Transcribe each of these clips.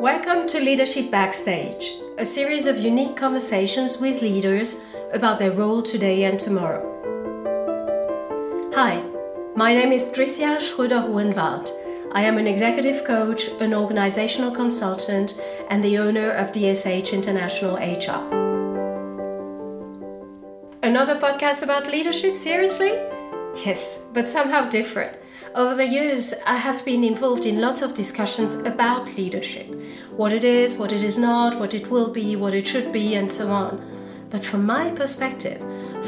Welcome to Leadership Backstage, a series of unique conversations with leaders about their role today and tomorrow. Hi, my name is Tricia Schröder Hohenwald. I am an executive coach, an organizational consultant, and the owner of DSH International HR. Another podcast about leadership, seriously? Yes, but somehow different. Over the years, I have been involved in lots of discussions about leadership what it is, what it is not, what it will be, what it should be, and so on. But from my perspective,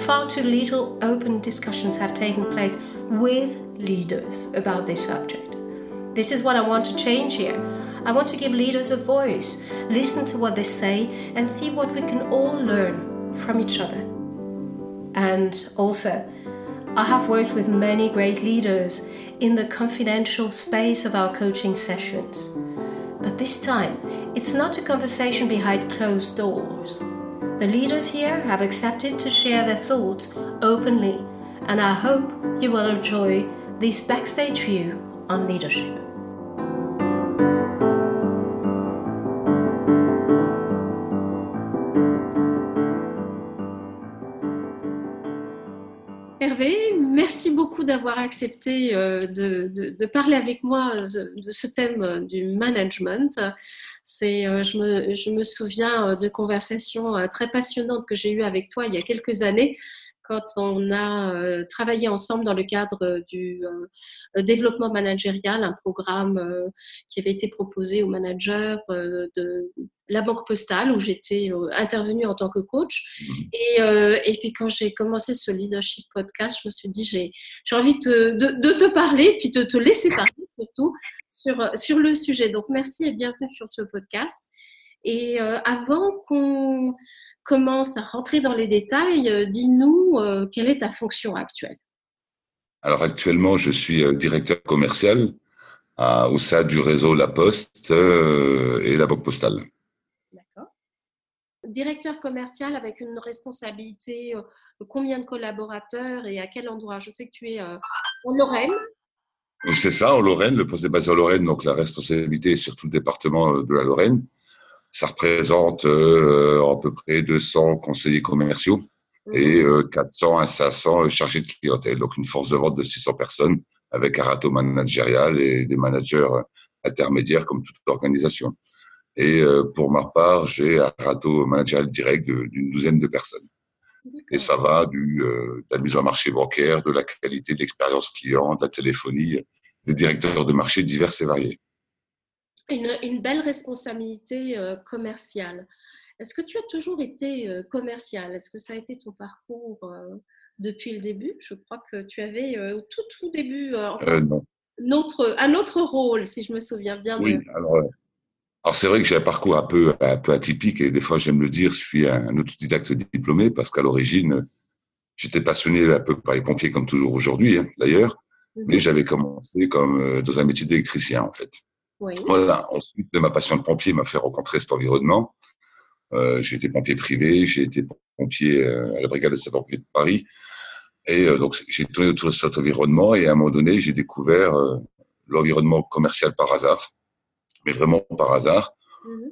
far too little open discussions have taken place with leaders about this subject. This is what I want to change here. I want to give leaders a voice, listen to what they say, and see what we can all learn from each other. And also, I have worked with many great leaders in the confidential space of our coaching sessions. But this time, it's not a conversation behind closed doors. The leaders here have accepted to share their thoughts openly, and I hope you will enjoy this backstage view on leadership. Merci beaucoup d'avoir accepté euh, de, parler avec moi euh, de, ce thème euh, du management. C'est, je, me, je me souviens de conversations très passionnantes que j'ai eues avec toi il y a quelques années quand on a euh, travaillé ensemble dans le cadre du euh, développement managérial, un programme euh, qui avait été proposé aux managers de la Banque Postale, où j'étais intervenue en tant que coach. Et, et puis quand j'ai commencé ce leadership podcast, je me suis dit, j'ai, j'ai envie de, de, te parler, puis de te laisser parler surtout sur, sur le sujet. Donc merci et bienvenue sur ce podcast. Et avant qu'on commence à rentrer dans les détails, euh, dis-nous euh, quelle est ta fonction actuelle? Alors actuellement, je suis euh, directeur commercial au sein du réseau La Poste et la Banque Postale. D'accord. Directeur commercial avec une responsabilité de combien de collaborateurs et à quel endroit? Je sais que tu es en Lorraine. C'est ça, en Lorraine. Le poste est basé en Lorraine, donc la responsabilité est sur tout le département de la Lorraine. Ça représente euh, à peu près 200 conseillers commerciaux mhm. et 400 à 500 chargés de clientèle. Donc une force de vente de 600 personnes avec un râteau managérial et des managers intermédiaires comme toute organisation. Et euh, pour ma part, j'ai un râteau managérial direct d'une douzaine de personnes. Et ça va du, euh, de la mise en marché bancaire, de la qualité de l'expérience client, de la téléphonie, des directeurs de marché divers et variés une, belle responsabilité euh, commerciale. Est-ce que tu as toujours été euh, commercial Est-ce que ça a été ton parcours euh, depuis le début? Je crois que tu avais au tout, tout début Notre, un autre rôle, si je me souviens bien. Oui, alors, alors c'est vrai que j'ai un parcours un peu, un peu atypique et des fois j'aime le dire, je suis un autodidacte diplômé parce qu'à l'origine, j'étais passionné un peu par les pompiers comme toujours aujourd'hui hein, d'ailleurs, mhm. mais j'avais commencé comme dans un métier d'électricien en fait. Voilà. Ensuite, ma passion de pompier m'a fait rencontrer cet environnement. Euh, j'ai été pompier privé, j'ai été pompier euh, à la brigade de sapeurs-pompiers de Paris. Et euh, donc, j'ai tourné autour de cet environnement et à un moment donné, j'ai découvert euh, l'environnement commercial par hasard, mais vraiment par hasard,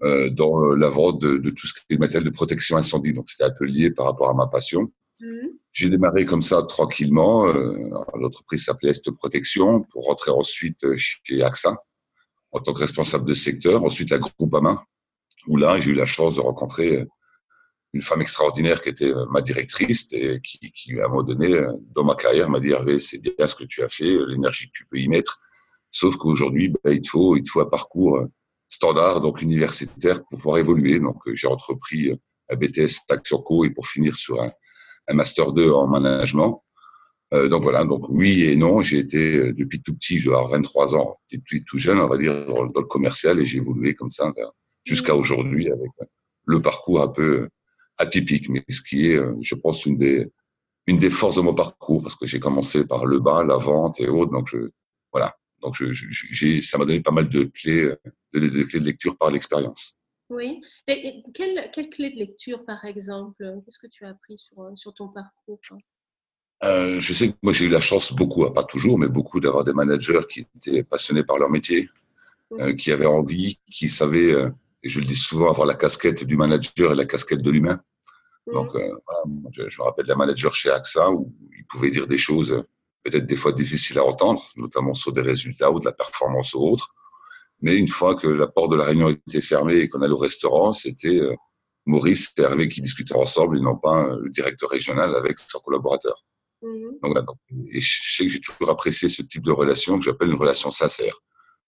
mhm. dans la vente de, de, tout ce qui est matériel de protection incendie. Donc, c'était un peu lié par rapport à ma passion. Mhm. J'ai démarré comme ça tranquillement. L'entreprise s'appelait Est Protection pour rentrer ensuite chez AXA en tant que responsable de secteur. Ensuite, à Groupama, où là, j'ai eu la chance de rencontrer euh, une femme extraordinaire qui était euh, ma directrice et qui, qui à un moment donné, euh, dans ma carrière, m'a dit Hervé, c'est bien ce que tu as fait, l'énergie que tu peux y mettre. Sauf qu'aujourd'hui, bah, il, te faut, il te faut un parcours standard, donc universitaire, pour pouvoir évoluer. Donc, j'ai entrepris un BTS Action Co et pour finir sur un, un Master 2 en management. Euh, donc voilà, donc oui et non, j'ai été euh, depuis tout petit, je vais avoir 23 ans, depuis tout jeune, on va dire, dans, le commercial et j'ai évolué comme ça jusqu'à aujourd'hui avec le parcours un peu atypique, mais ce qui est, euh, je pense, une des, une des forces de mon parcours parce que j'ai commencé par le bas, la vente et autres, donc je, voilà, donc je, j'ai, ça m'a donné pas mal de clés, de, de clés de lecture par l'expérience. Oui. Et, quelle, quelle clé de lecture, par exemple Qu'est-ce que tu as appris sur, sur ton parcours euh, je sais que moi j'ai eu la chance beaucoup, pas toujours, mais beaucoup d'avoir des managers qui étaient passionnés par leur métier, euh, qui avait envie, qui savait, euh, et je le dis souvent, avoir la casquette du manager et la casquette de l'humain. Donc, euh, je, je, me rappelle d'un manager chez AXA où il pouvait dire des choses peut-être des fois difficiles à entendre, notamment sur des résultats ou de la performance ou autre. Mais une fois que la porte de la réunion était fermée et qu'on allait au restaurant, c'était Maurice et Hervé qui discutaient ensemble et non pas le directeur régional avec son collaborateur. Mhm. Donc, donc, et je sais que j'ai toujours apprécié ce type de relation que j'appelle une relation sincère.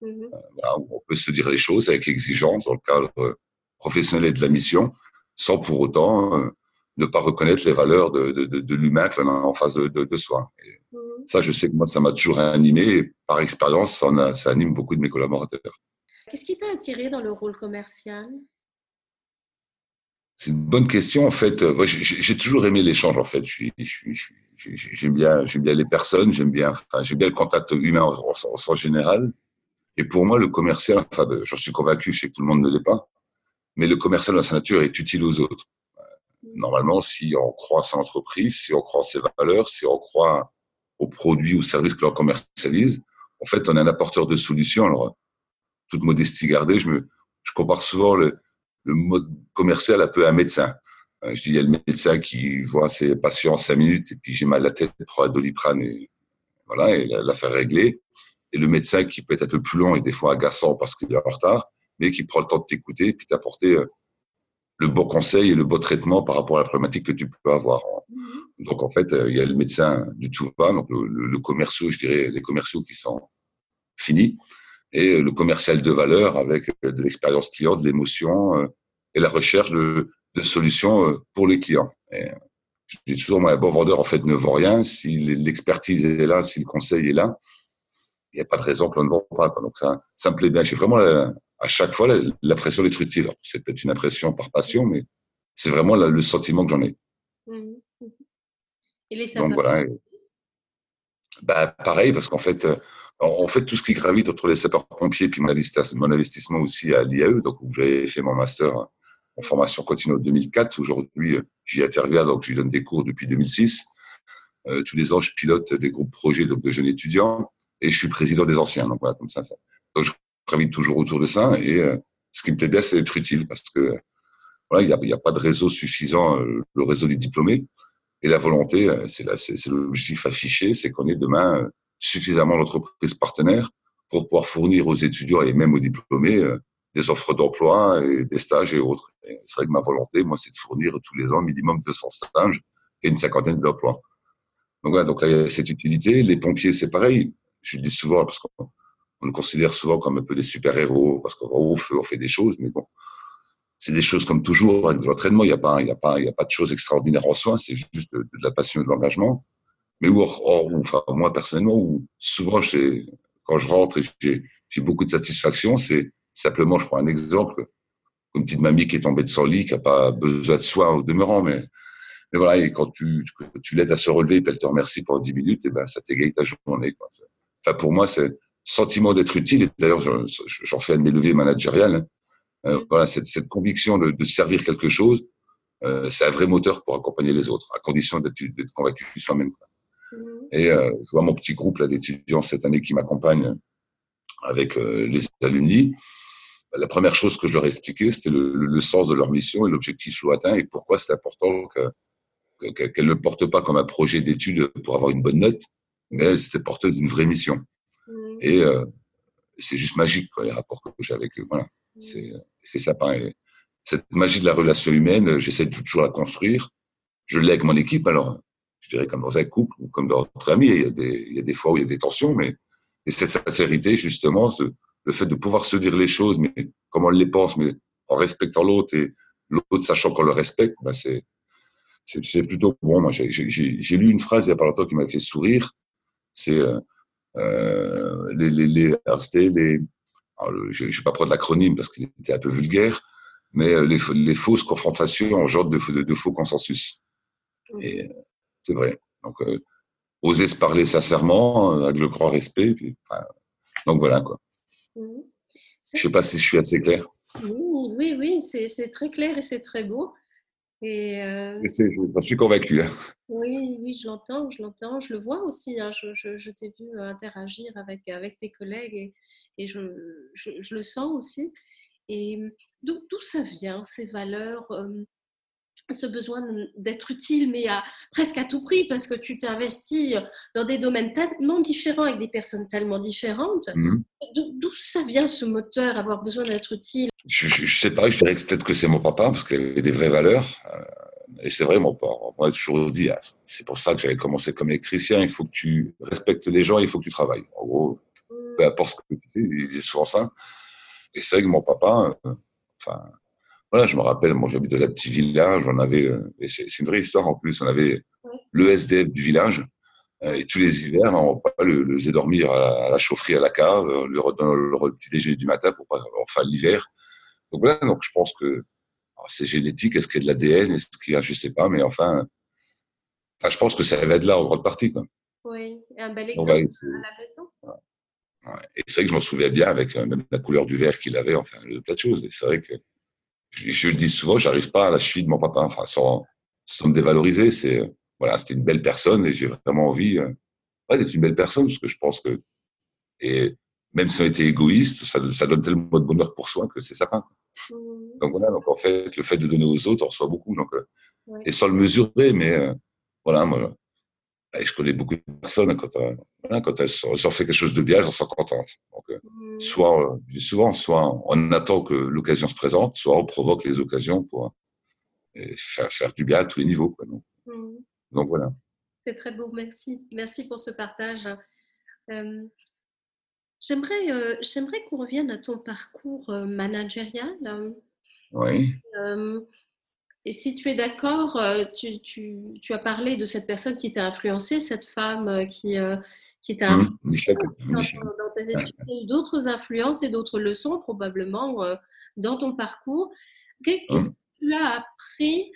Mhm. Euh, où on peut se dire les choses avec exigence dans le cadre professionnel de la mission, sans pour autant euh, ne pas reconnaître les valeurs de, de, de, de l'humain qu'on a en face de, de soi. Mhm. Ça, je sais que moi, ça m'a toujours animé. Et par expérience, ça, ça anime beaucoup de mes collaborateurs. Qu'est-ce qui t'a attiré dans le rôle commercial? C'est une bonne question en fait. J'ai toujours aimé l'échange en fait. J'aime bien, j'aime bien les personnes, j'aime bien, enfin, j'aime bien le contact humain en, en, général. Et pour moi, le commercial, enfin, j'en suis convaincu, je sais que tout le monde ne l'est pas, mais le commercial dans sa nature est utile aux autres. Normalement, si on croit à sa entreprise, si on croit à ses valeurs, si on croit aux produits ou services que l'on commercialise, en fait, on est un apporteur de solutions. Alors, toute modestie gardée, je me, je compare souvent le, le mode commercial un peu un médecin. Euh, je dis, il y a le médecin qui voit ses patients en cinq minutes et puis j'ai mal à la tête, prend un doliprane et voilà, et l'affaire réglée. Et le médecin qui peut être un peu plus long et des fois agaçant parce qu'il est en retard, mais qui prend le temps de t'écouter et puis t'apporter euh, le bon conseil et le bon traitement par rapport à la problématique que tu peux avoir. Mm-hmm. Donc en fait, euh, il y a le médecin du tout va, donc le, le, le commerciaux, je dirais, les commerciaux qui sont finis et le commercial de valeur avec euh, de l'expérience client, de l'émotion euh, et la recherche de, de, solutions euh, pour les clients. Et je dis toujours, moi, un bon vendeur, en fait, ne vend rien. Si l'expertise est là, si le conseil est là, il n'y a pas de raison que l'on ne vend pas. Donc, ça, ça me plaît bien. J'ai vraiment, à chaque fois, l'impression d'être utile. C'est peut-être une impression par passion, mais c'est vraiment le sentiment que j'en ai. Mmh. Et les Donc, voilà. Bah, pareil, parce qu'en fait, en fait, tout ce qui gravite entre les sapeurs-pompiers puis mon investissement aussi à l'IAE, donc où j'avais fait mon master en formation continue en 2004. Aujourd'hui, j'y interviens, donc j'y donne des cours depuis 2006. Euh, tous les ans, je pilote des groupes projets donc de jeunes étudiants et je suis président des anciens. Donc voilà, comme ça. ça. Donc je gravite toujours autour de ça et euh, ce qui me plaît c'est d'être utile parce que voilà, il n'y a, pas de réseau suffisant, euh, le réseau des diplômés. Et la volonté, euh, c'est l'objectif affiché, c'est qu'on est demain suffisamment d'entreprises partenaires pour pouvoir fournir aux étudiants et même aux diplômés euh, des offres d'emploi et des stages et autres. C'est vrai que ma volonté, moi, c'est de fournir tous les ans minimum 200 stages et une cinquantaine d'emplois. Donc voilà, donc il y a cette utilité. Les pompiers, c'est pareil. Je le dis souvent parce qu'on nous considère souvent comme un peu des super-héros parce qu'on fait, on fait des choses, mais bon, c'est des choses comme toujours avec de l'entraînement. Il n'y a pas, il a pas, il a pas de choses extraordinaires en soi. C'est juste de, de, la passion et de l'engagement mais où, enfin, moi personnellement, où souvent, quand je rentre et j'ai beaucoup de satisfaction, c'est simplement, je prends un exemple, une petite mamie qui est tombée de son lit, qui n'a pas besoin de soins au demeurant, mais, mais voilà, et quand tu, tu l'aides à se relever et elle te remercie pour 10 minutes, et ben, ça t'égaye ta journée. Quoi. Enfin, pour moi, c'est sentiment d'être utile, et d'ailleurs, j'en fais un de mes leviers managériales. Hein. Euh, voilà, cette, cette conviction de, de, servir quelque chose, euh, c'est un vrai moteur pour accompagner les autres, à condition d'être convaincu soi-même. Et euh, je vois mon petit groupe là d'étudiants cette année qui m'accompagnent avec euh, les alumni. La première chose que je leur ai expliqué, c'était le, le, sens de leur mission et l'objectif atteint et pourquoi c'est important qu'elles que, qu ne le portent pas comme un projet d'étude pour avoir une bonne note, mais elles étaient porteuses d'une vraie mission. Mhm. Et euh, c'est juste magique, quoi, les rapports que j'ai avec eux. Voilà. Mhm. C'est sympa. Et cette magie de la relation humaine, j'essaie toujours la construire. Je l'ai avec mon équipe. Alors, je dirais comme dans un couple ou comme dans notre ami, il y, a des, il y a des fois où il y a des tensions, mais et cette sincérité, justement, le fait de pouvoir se dire les choses, mais comme on les pense, mais en respectant l'autre et l'autre sachant qu'on le respecte, ben c'est c'est plutôt bon. Moi, j'ai lu une phrase il y a pas longtemps qui m'a fait sourire. C'est euh, euh, les, les, les, les je ne vais pas prendre l'acronyme parce qu'il était un peu vulgaire, mais euh, les, les fausses confrontations en genre de, de, de faux consensus. Et c'est vrai. Donc, euh, oser se parler sincèrement, euh, avec le grand respect. Puis, enfin, donc voilà quoi. Mmh. Je ne sais pas si je suis assez clair. Oui, oui, oui, c'est très clair et c'est très beau. Et euh... je, suis convaincu. Hein. Oui, oui, je l'entends, je l'entends, je le vois aussi. Hein. Je, je, je t'ai vu interagir avec, avec tes collègues et, et je, je, le sens aussi. Et d'où ça vient, ces valeurs ce besoin d'être utile, mais à, presque à tout prix, parce que tu t'investis dans des domaines tellement différents, avec des personnes tellement différentes. Mmh. D'où ça vient ce moteur, avoir besoin d'être utile? Je, ne sais pas, je dirais peut-être que c'est mon papa, parce qu'il avait des vraies valeurs. Euh, et c'est vrai, mon père m'a toujours dit, ah, c'est pour ça que j'avais commencé comme électricien, il faut que tu respectes les gens, il faut que tu travailles. En gros, peu importe ce que tu fais, il disait souvent ça. Et c'est vrai que mon papa, euh, enfin, voilà, je me rappelle, moi j'habite dans un petit village, on avait, euh, et c'est une vraie histoire en plus, on avait le SDF du village, euh, et tous les hivers, on le, le faisait dormir à la, chaufferie, à la cave, on lui redonnait le, petit déjeuner du matin pour pas enfin l'hiver. Donc voilà, donc je pense que c'est génétique, est-ce qu'il y a de l'ADN, est-ce qu'il y a, je sais pas, mais enfin, enfin, je pense que ça va de là en grande partie. Quoi. Oui, un bel exemple à la maison. Ouais. Et c'est vrai que je m'en souviens bien avec euh, même la couleur du verre qu'il avait, enfin, le plat de choses. Et c'est vrai que je, le dis souvent, j'arrive pas à la cheville de mon papa. Enfin, sans, sans me dévaloriser, c'est voilà, c'était une belle personne et j'ai vraiment envie euh, d'être une belle personne parce que je pense que et même si on était égoïste, ça, ça donne tellement de bonheur pour soi que c'est certain. Mmh. Donc voilà, donc en fait, le fait de donner aux autres, on reçoit beaucoup. Donc, euh, Et sans le mesurer, mais euh, voilà, moi, et je connais beaucoup de personnes, quand, euh, quand elles, sont, fait quelque chose de bien, elles sont contentes. Donc, euh, mmh. soit, je dis souvent, soit on attend que l'occasion se présente, soit on provoque les occasions pour euh, faire, faire du bien à tous les niveaux. Quoi, donc. Mmh. donc. voilà. C'est très beau, merci. Merci pour ce partage. j'aimerais, j'aimerais qu'on revienne à ton parcours managérial. Oui. Et si tu es d'accord, euh, tu, tu, tu, as parlé de cette personne qui t'a influencé, cette femme euh, qui, euh, qui t'a mmh, influencé dans, tes études. D'autres influences et d'autres leçons probablement dans ton parcours. Qu'est-ce que tu as appris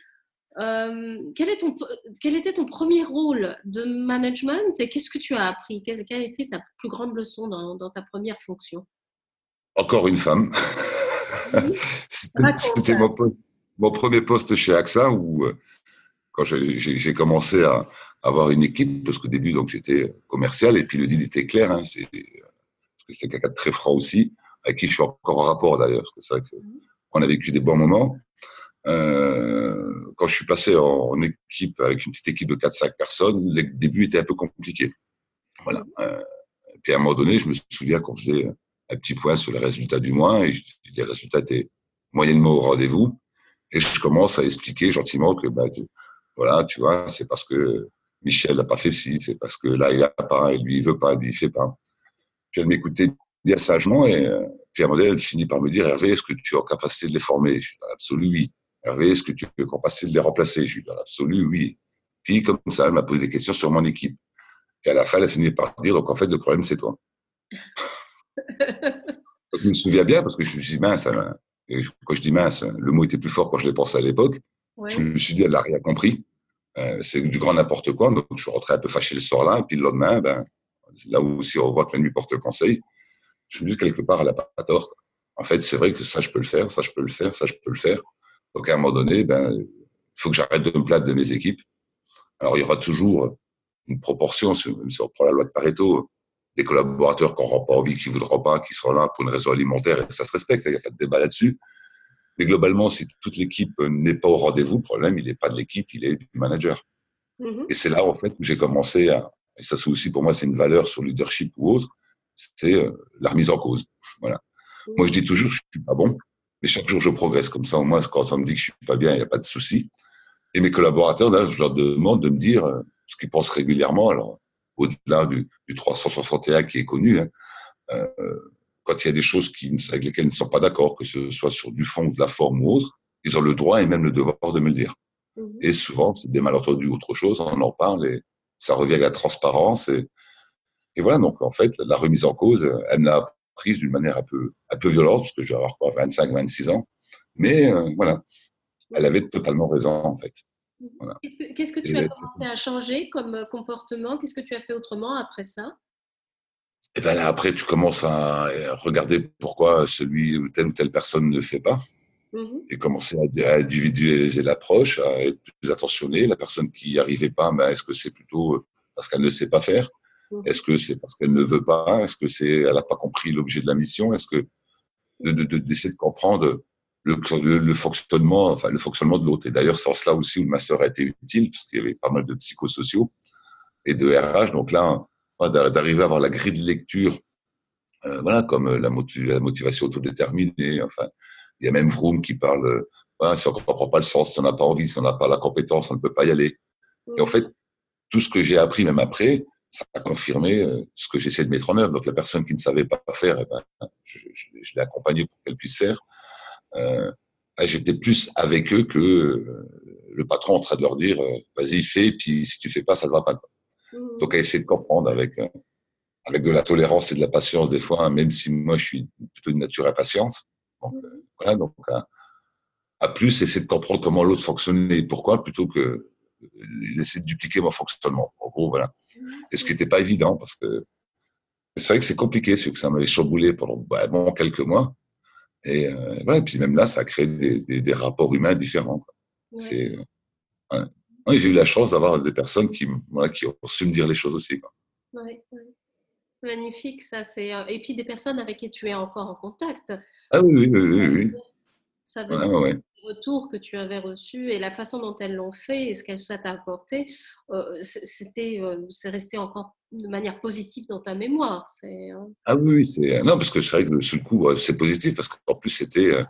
quel, est ton, quel, était ton premier rôle de management et qu'est-ce que tu as appris? Quelle, été ta plus grande leçon dans, dans ta première fonction? Encore une femme. C'était mon pote mon premier poste chez AXA où, euh, quand j'ai commencé à avoir une équipe, parce qu'au début, donc j'étais commercial et puis le deal était clair, hein, que c'était quelqu'un de très franc aussi, avec qui je suis encore en rapport d'ailleurs. On a vécu des bons moments. Euh, quand je suis passé en, équipe avec une petite équipe de 4-5 personnes, le début était un peu compliqué. Voilà. Euh, puis à un moment donné, je me souviens qu'on faisait un petit point sur les résultats du mois et les résultats étaient moyennement au rendez-vous. Et je commence à expliquer gentiment que, bah, voilà, tu vois, c'est parce que Michel n'a pas fait ci, c'est parce que là, il a pas, et lui, il veut pas, lui, il fait pas. Puis elle m'écoutait bien sagement, et euh, puis à un moment elle finit par me dire, Hervé, est-ce que tu es en capacité de les former? Je suis dans l'absolu, oui. Hervé, est-ce que tu es en capacité de les remplacer? Je suis dans l'absolu, oui. Puis comme ça, elle m'a posé des questions sur mon équipe. Et à la fin, elle a fini par dire, donc en fait, le problème, c'est toi. je me souviens bien, parce que je me suis dit, mince, et quand je dis mince, le mot était plus fort quand je l'ai pensé à l'époque. Je me suis dit, elle n'a rien compris. Euh, c'est du grand n'importe quoi. Donc, je suis rentré un peu fâché le soir-là. Et puis le lendemain, ben, là où aussi on voit que la nuit porte conseil, je me dis quelque part, elle n'a pas tort. En fait, c'est vrai que ça, je peux le faire, ça, je peux le faire, ça, je peux le faire. Donc, à un moment donné, ben, il faut que j'arrête de me plaindre de mes équipes. Alors, il y aura toujours une proportion, si on prend la loi de Pareto, des collaborateurs qui n'auront pas envie, qui ne voudront pas, qui seront là pour une raison alimentaire, et ça se respecte, il n'y a pas de débat là-dessus. Mais globalement, si toute l'équipe n'est pas au rendez-vous, le problème, il n'est pas de l'équipe, il est du manager. Mm-hmm. Et c'est là, en fait, où j'ai commencé à, et ça c'est aussi pour moi, c'est une valeur sur le leadership ou autre, c'est euh, la remise en cause. Voilà. Mm-hmm. Moi, je dis toujours, je suis pas bon, mais chaque jour, je progresse. Comme ça, au moins, quand on me dit que je suis pas bien, il n'y a pas de souci. Et mes collaborateurs, là, je leur demande de me dire euh, ce qu'ils pensent régulièrement. Alors, au-delà du, du, 361 qui est connu, hein, euh, quand il y a des choses qui, avec lesquelles ils ne sont pas d'accord, que ce soit sur du fond, de la forme ou autre, ils ont le droit et même le devoir de me le dire. Mhm. Et souvent, c'est des malentendus ou autre chose, on en parle et ça revient à la transparence. Et, et voilà, donc en fait, la remise en cause, elle me l'a prise d'une manière un peu, un peu violente, parce que je vais avoir quoi, 25, 26 ans. Mais euh, voilà, elle avait totalement raison en fait. Qu'est-ce que, tu as commencé à changer comme euh, comportement? Qu'est-ce que tu as fait autrement après ça? Et eh ben là, après, tu commences à regarder pourquoi celui ou telle ou telle personne ne le fait pas. Mmh et commencer à, individualiser l'approche, à être plus attentionné. La personne qui n'y arrivait pas, ben, est-ce que c'est plutôt parce qu'elle ne sait pas faire? Mmh. Est-ce que c'est parce qu'elle ne veut pas? Est-ce que c'est elle n'a pas compris l'objet de la mission? Est-ce que d'essayer de, de, comprendre le, le, fonctionnement, enfin le fonctionnement de l'autre. Et d'ailleurs, sans cela aussi, le master a été utile parce qu'il y avait pas mal de psychosociaux et de RH. Donc là, d'arriver à avoir la grille de lecture, euh, voilà, comme la, la motivation autodéterminée. Enfin, il y a même Vroom qui parle. Voilà, si on ne comprend pas le sens, si on n'a pas envie, si on n'a pas la compétence, on ne peut pas y aller. Et en fait, tout ce que j'ai appris même après, ça a confirmé euh, ce que j'essaie de mettre en œuvre. Donc la personne qui ne savait pas faire, eh ben, je, je, je l'ai accompagnée pour qu'elle puisse faire. Euh, j'étais plus avec eux que euh, le patron en train de leur dire euh, vas-y fais puis si tu fais pas ça ne va pas mmh. donc à essayer de comprendre avec avec de la tolérance et de la patience des fois hein, même si moi je suis plutôt une nature impatiente donc mmh. voilà donc à, plus essayer de comprendre comment l'autre fonctionnait et pourquoi plutôt que d'essayer de dupliquer mon fonctionnement en gros voilà mmh. et ce qui n'était pas évident parce que c'est vrai que c'est compliqué c'est que ça m'avait chamboulé pendant bah, bon, quelques mois et, euh, voilà, et puis même là, ça crée des, des, des rapports humains différents. Ouais. C'est, ouais. j'ai eu la chance d'avoir des personnes qui, voilà, qui ont su me dire les choses aussi. Quoi. Ouais, Magnifique, ça. C'est... Euh, et puis des personnes avec qui tu es encore en contact. Ah oui, oui, oui. oui, Ça veut dire ouais, retours que tu avais reçus et la façon dont elles l'ont fait et ce qu'elles ça t'a apporté, euh, c'était, euh, c'est resté encore de manière positive dans ta mémoire. C'est, hein. Ah oui, c'est non parce que c'est vrai que sur le coup c'est positif parce qu'en plus c'était euh,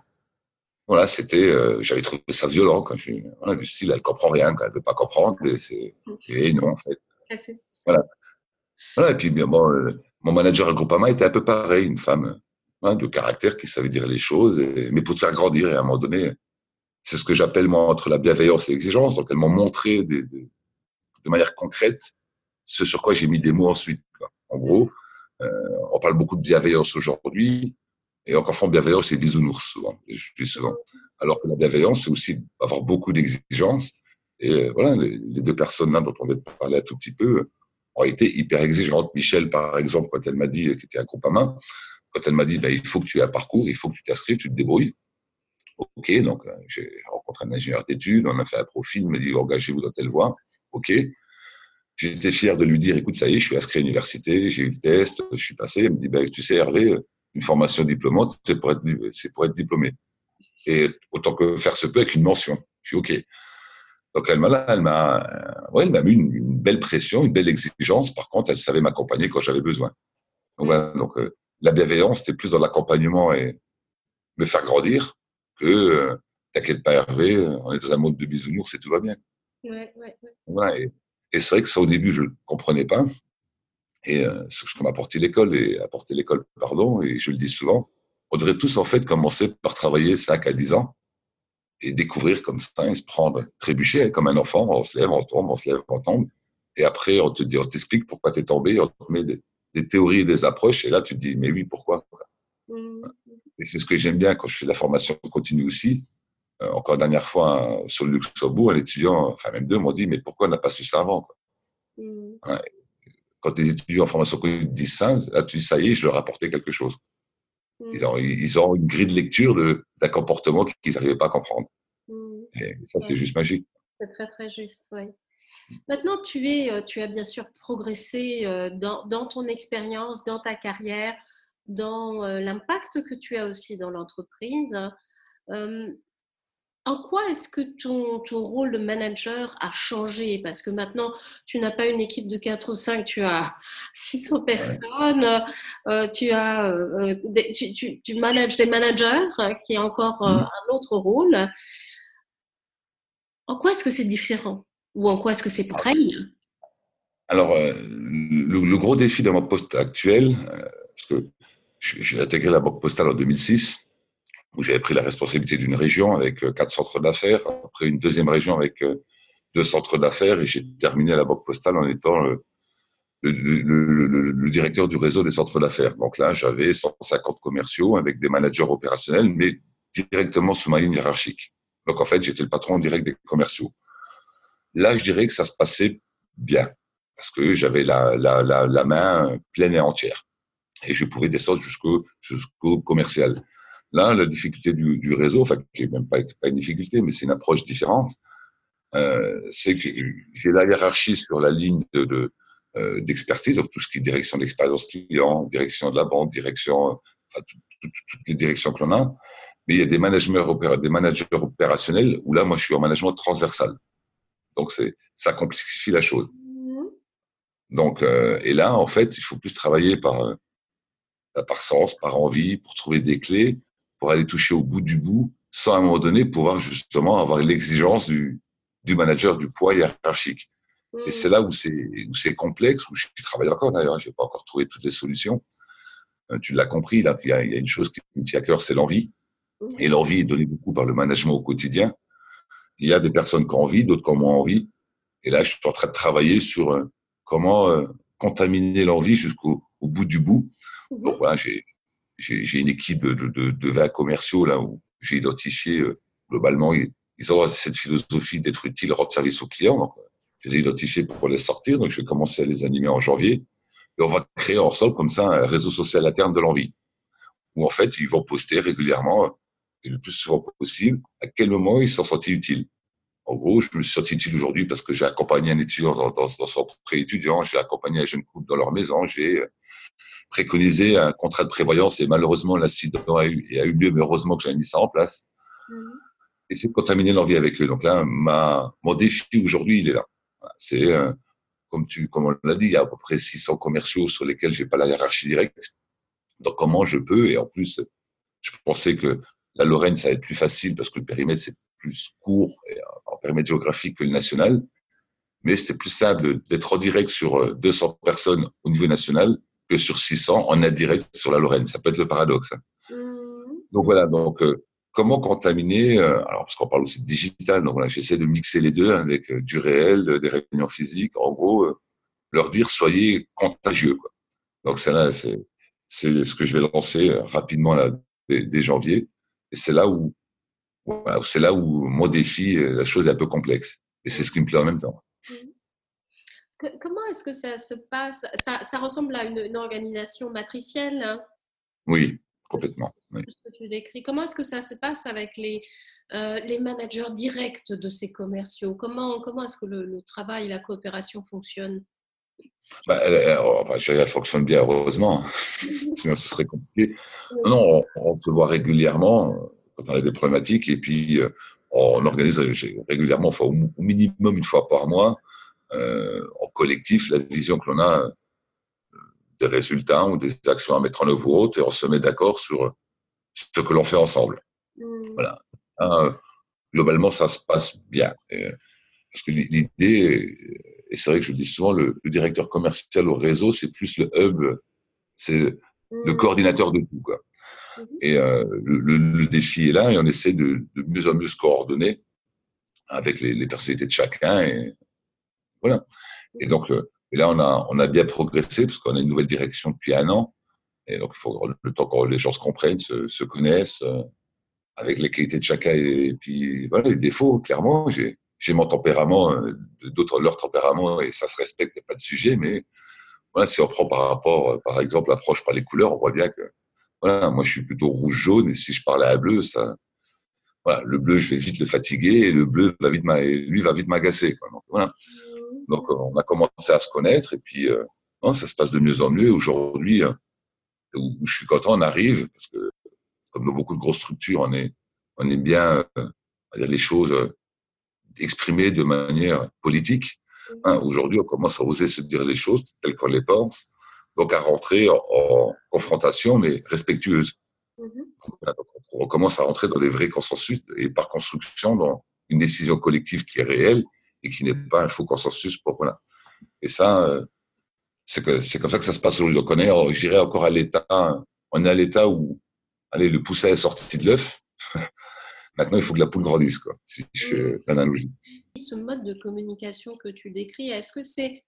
voilà c'était j'avais trouvé ça violent quand je voilà, du style elle comprend rien quand elle veut pas comprendre et, c'est, et non en fait. Voilà. voilà. et puis bien bon mon manager à Groupama était un peu pareil une femme hein, de caractère qui savait dire les choses et, mais pour te faire grandir et à un moment donné c'est ce que j'appelle moi entre la bienveillance et l'exigence. Donc elles m'ont montré des, des, de manière concrète ce sur quoi j'ai mis des mots ensuite. En gros, euh, on parle beaucoup de bienveillance aujourd'hui, et encore fond bienveillance c'est bisounours souvent, je dis souvent. Alors que la bienveillance c'est aussi avoir beaucoup d'exigences. Et euh, voilà, les, deux personnes là dont on vient de parler un tout petit peu ont été hyper exigeantes. Michel, par exemple, quand elle m'a dit, qui était un groupe à main, quand elle m'a dit, ben, il faut que tu aies un parcours, il faut que tu t'inscrives, tu te débrouilles. OK, donc euh, j'ai rencontré un ingénieur d'études, on a fait un profil, il m'a dit engagez-vous dans telle voie. OK. J'étais fier de lui dire écoute, ça y est, je suis inscrit à l'université, j'ai eu le test, je suis passé. Il me dit ben, tu sais, Hervé, une formation diplômante, c'est pour, être, pour être diplômé. Et autant que faire se peut avec une mention. Je suis OK. Donc elle m'a elle m'a ouais, elle m'a mis une, une, belle pression, une belle exigence. Par contre, elle savait m'accompagner quand j'avais besoin. Donc, voilà, donc euh, la bienveillance, c'était plus dans l'accompagnement et me faire grandir que euh, t'inquiète pas Hervé, on est dans un mode de bisounours et tout va bien. Ouais, ouais, ouais. Voilà, et, et c'est vrai que ça au début je ne comprenais pas. Et euh, ce que m'a apporté l'école, et apporté l'école, pardon, et je le dis souvent, on devrait tous en fait commencer par travailler 5 à 10 ans et découvrir comme ça et se prendre, trébucher hein, comme un enfant, on se lève, on tombe, on se lève, on tombe. Et après, on te dit, on t'explique pourquoi tu es tombé, on te met des, des, théories et des approches, et là tu te dis, mais oui, pourquoi mmh. Et c'est ce que j'aime bien quand je fais de la formation continue aussi. Euh, encore la dernière fois, sur le Luxembourg, un étudiant, enfin même deux, m'ont dit, mais pourquoi on n'a pas su ça avant quoi? Mmh. ouais. Quand les étudiants en formation continue disent ça, là tu dis, ça y est, je leur ai apporté quelque chose. Mmh. Ils, ont, ils ont une grille de lecture d'un comportement qu'ils n'arrivaient pas à comprendre. Mmh. Et ça, c'est ouais. juste magique. C'est très, très juste, oui. Maintenant, tu, es, euh, tu as bien sûr progressé euh, dans, dans ton expérience, dans ta carrière dans l'impact que tu as aussi dans l'entreprise. Euh, en quoi est-ce que ton, ton, rôle de manager a changé? Parce que maintenant, tu n'as pas une équipe de 4 ou 5, tu as 600 personnes, ouais. euh, tu, as, euh, des, tu, tu, tu, manages des managers, qui est encore mmh. un autre rôle. En quoi est-ce que c'est différent? Ou en quoi est-ce que c'est ah. pareil? Alors, euh, le, le, gros défi de mon poste actuel, parce que j'ai intégré la Banque Postale en 2006, j'avais pris la responsabilité d'une région avec euh, quatre centres d'affaires, après une deuxième région avec euh, deux centres d'affaires, et j'ai terminé à la Banque Postale en étant le, directeur du réseau des centres d'affaires. Donc là, j'avais 150 commerciaux avec des managers opérationnels, mais directement sous ma ligne hiérarchique. Donc en fait, j'étais le patron direct des commerciaux. Là, je dirais que ça se passait bien, parce que j'avais la, main pleine et entière et je pouvais descendre jusqu'au commercial. Là, la difficulté du, du réseau, enfin, qui n'est même pas, pas, une difficulté, mais c'est une approche différente, euh, c'est que j'ai la hiérarchie sur la ligne de, de euh, d'expertise, donc tout ce qui est direction d'expérience client, direction de la banque, direction, enfin, toutes les directions que l'on a. Mais il y a des managers, des managers opérationnels où là, moi, je suis en management transversal. Donc, c'est, ça complexifie la chose. Mm-hmm. Donc, euh, et là, en fait, il faut plus travailler par, par sens, par envie, pour trouver des clés, pour aller toucher au bout du bout, sans à un moment donné pouvoir justement avoir l'exigence du, du manager du poids hiérarchique. Et c'est mm. là où c'est c'est complexe, où je travaille encore d'ailleurs, j'ai pas encore trouvé toutes les solutions. Euh, tu l'as compris, là, il y, a, il y a une chose qui me tient à cœur, c'est l'envie. Mm. Et l'envie est donnée beaucoup par le management au quotidien. Il y a des personnes qui ont envie, d'autres qui ont moins envie. Et là, je suis en train de travailler sur euh, comment euh, contaminer l'envie jusqu'au au bout du bout. Mm-hmm. Donc voilà, j'ai j'ai une équipe de, de, de 20 commerciaux là où j'ai identifié globalement ils, ont cette philosophie d'être utile, rendre service aux clients. Donc je les ai identifiés pour les sortir, donc je vais commencer à les animer en janvier. Et on va créer ensemble comme ça un réseau social interne de l'envie, où en fait ils vont poster régulièrement et le plus souvent possible à quel moment ils sont sentis utiles. En gros, je me suis senti utile aujourd'hui parce que j'ai accompagné un étudiant dans, dans, son pré-étudiant, j'ai accompagné un jeune couple dans leur maison, j'ai préconisé un contrat de prévoyance et malheureusement l'incident a eu, a eu lieu, mais heureusement que j'ai mis ça en place. Mmh. Et c'est de contaminer l'envie avec eux. Donc là, ma, mon défi aujourd'hui, il est là. C'est, euh, comme, tu, comme on l'a dit, il y a à peu près 600 commerciaux sur lesquels j'ai pas la hiérarchie directe. Donc comment je peux, et en plus, je pensais que la Lorraine, ça va être plus facile parce que le périmètre, c'est plus court et, euh, en périmètre géographique que le national. Mais c'était plus simple d'être en direct sur 200 euh, personnes au niveau national que sur 600 en indirect sur la Lorraine. Ça peut être le paradoxe. Hein. Mmh. Donc voilà, donc comment contaminer euh, Alors parce qu'on parle aussi de digital, donc voilà, j'essaie de mixer les deux avec euh, du réel, euh, des réunions physiques. En gros, leur dire soyez contagieux. Quoi. Donc c'est là, c'est c'est ce que je vais lancer rapidement là dès, janvier. Et c'est là où voilà, c'est là où mon défi, la chose est un peu complexe. Et c'est ce qui me plaît en même temps. Mmh. Comment est-ce que ça se passe? Ça, ça, ressemble à une, une organisation matricielle hein? Oui, Complètement. Oui. Comment est-ce que ça se passe avec les, euh, les managers directs de ces commerciaux? Comment, comment est-ce que le, travail, la coopération fonctionne? Bah, elle, enfin, elle, fonctionne bien, heureusement. Sinon, ce serait compliqué. Non, on, se voit régulièrement euh, quand on a des problématiques et puis euh, on organise régulièrement, enfin, au, minimum une fois par mois, en collectif, la vision que l'on a des résultats ou des actions à mettre en œuvre ou autres, et on se met d'accord sur ce que l'on fait ensemble. Mmh. Voilà. Euh, globalement, ça se passe bien. parce que l'idée, et c'est vrai que je dis souvent, le, directeur commercial au réseau, c'est plus le hub, c'est le mmh. coordinateur de tout. Quoi. Mmh. Et euh, le, défi est là, et on essaie de, de mieux en mieux se coordonner avec les, les personnalités de chacun. Et voilà. Et donc, et là, on a, bien progressé parce qu'on a une nouvelle direction depuis un an. Et donc, il faut le temps que les gens se comprennent, se, se connaissent, euh, avec les qualités de chacun et, puis voilà, les défauts, clairement. J'ai, mon tempérament, euh, d'autres leur tempérament et ça se respecte, il n'y a pas de sujet. Mais voilà, si on prend par rapport, euh, par exemple, l'approche par les couleurs, on voit bien que voilà, moi je suis plutôt rouge-jaune et si je parlais à bleu, ça, voilà, le bleu, je vais vite le fatiguer et le bleu va vite, lui va vite m'agacer. Voilà. Donc, on a commencé à se connaître et puis euh, non, ça se passe de mieux en mieux. Aujourd'hui, euh, où, je suis content, on arrive parce que comme dans beaucoup de grosses structures, on est on aime bien euh, dire les choses euh, exprimées de manière politique. Hein, Aujourd'hui, on commence à oser se dire les choses telles qu'on les pense, donc à rentrer en, en confrontation mais respectueuse. Donc, on commence à rentrer dans des vrais consensus et par construction dans une décision collective qui est réelle et qui n'est pas un faux consensus. Pour, voilà. Et ça, euh, c'est comme ça que ça se passe aujourd'hui. Donc on est, je dirais, encore à l'état, on est à l'état où, allez, le poussin est sorti de l'œuf. Maintenant, il faut que la poule grandisse, quoi, si je fais l'analogie. Ce mode de communication que tu décris, est-ce que c'est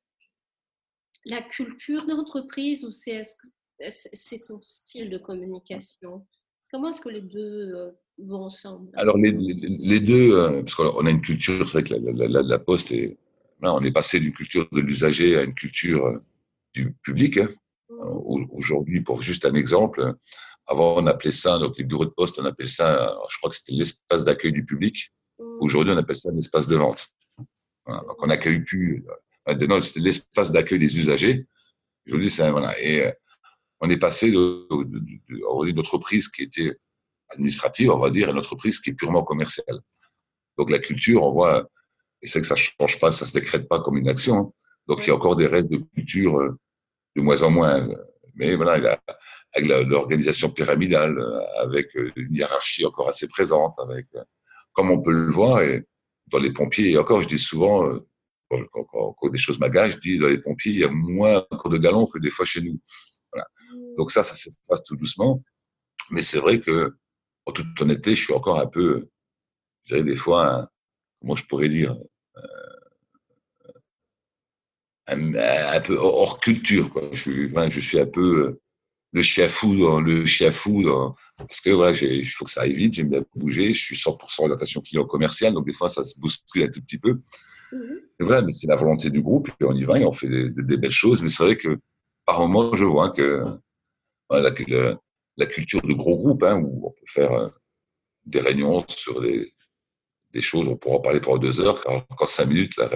la culture d'entreprise ou c'est c'est ton style de communication? Comment est-ce que les deux euh, vont ensemble Alors, les, les deux, euh, parce qu'on a une culture, c'est vrai que la, la, la, Poste est. Là, on est passé d'une culture de l'usager à une culture euh, du public. Hein. Mmh. Aujourd'hui, pour juste un exemple, avant on appelait ça, donc les bureaux de poste, on appelait ça, je crois que c'était l'espace d'accueil du public. Aujourd'hui, on appelle ça l'espace de vente. Voilà, donc on n'accueille plus. c'était l'espace d'accueil des usagers. Dis, ça, voilà. Et euh, on est passé d'une entreprise qui était administrative, on va dire, une entreprise qui est purement commerciale. Donc la culture, on voit, et c'est que ça change pas, ça se décrète pas comme une action. Hein. Donc il y a encore des restes de culture euh, de moins en moins. Mais voilà, avec l'organisation pyramidale, avec une hiérarchie encore assez présente, avec comme on peut le voir, et dans les pompiers, et encore, je dis souvent, euh, quand, des choses m'agacent, je dis dans les pompiers, il y a moins encore de galons que des fois chez nous. Voilà. Mmh. Donc ça, ça s'efface tout doucement. Mais c'est vrai que, en toute honnêteté, je suis encore un peu, je dirais des fois, comment je pourrais dire, euh, un, peu hors culture. Quoi. Je, suis, je suis un peu le chiafou dans le chiafou dans, parce que voilà, il faut que ça aille vite, j'aime bien bouger, je suis 100% orientation client commercial, donc des fois ça se bouscule un tout petit peu. Mhm. Et voilà, mais c'est la volonté du groupe, et on y va et on fait des, belles choses. Mais c'est vrai que par moment, je vois que voilà, la, culture de gros groupes, hein, où on peut faire euh, des réunions sur des, des choses, on pourra en parler pendant deux heures, car encore cinq minutes, la,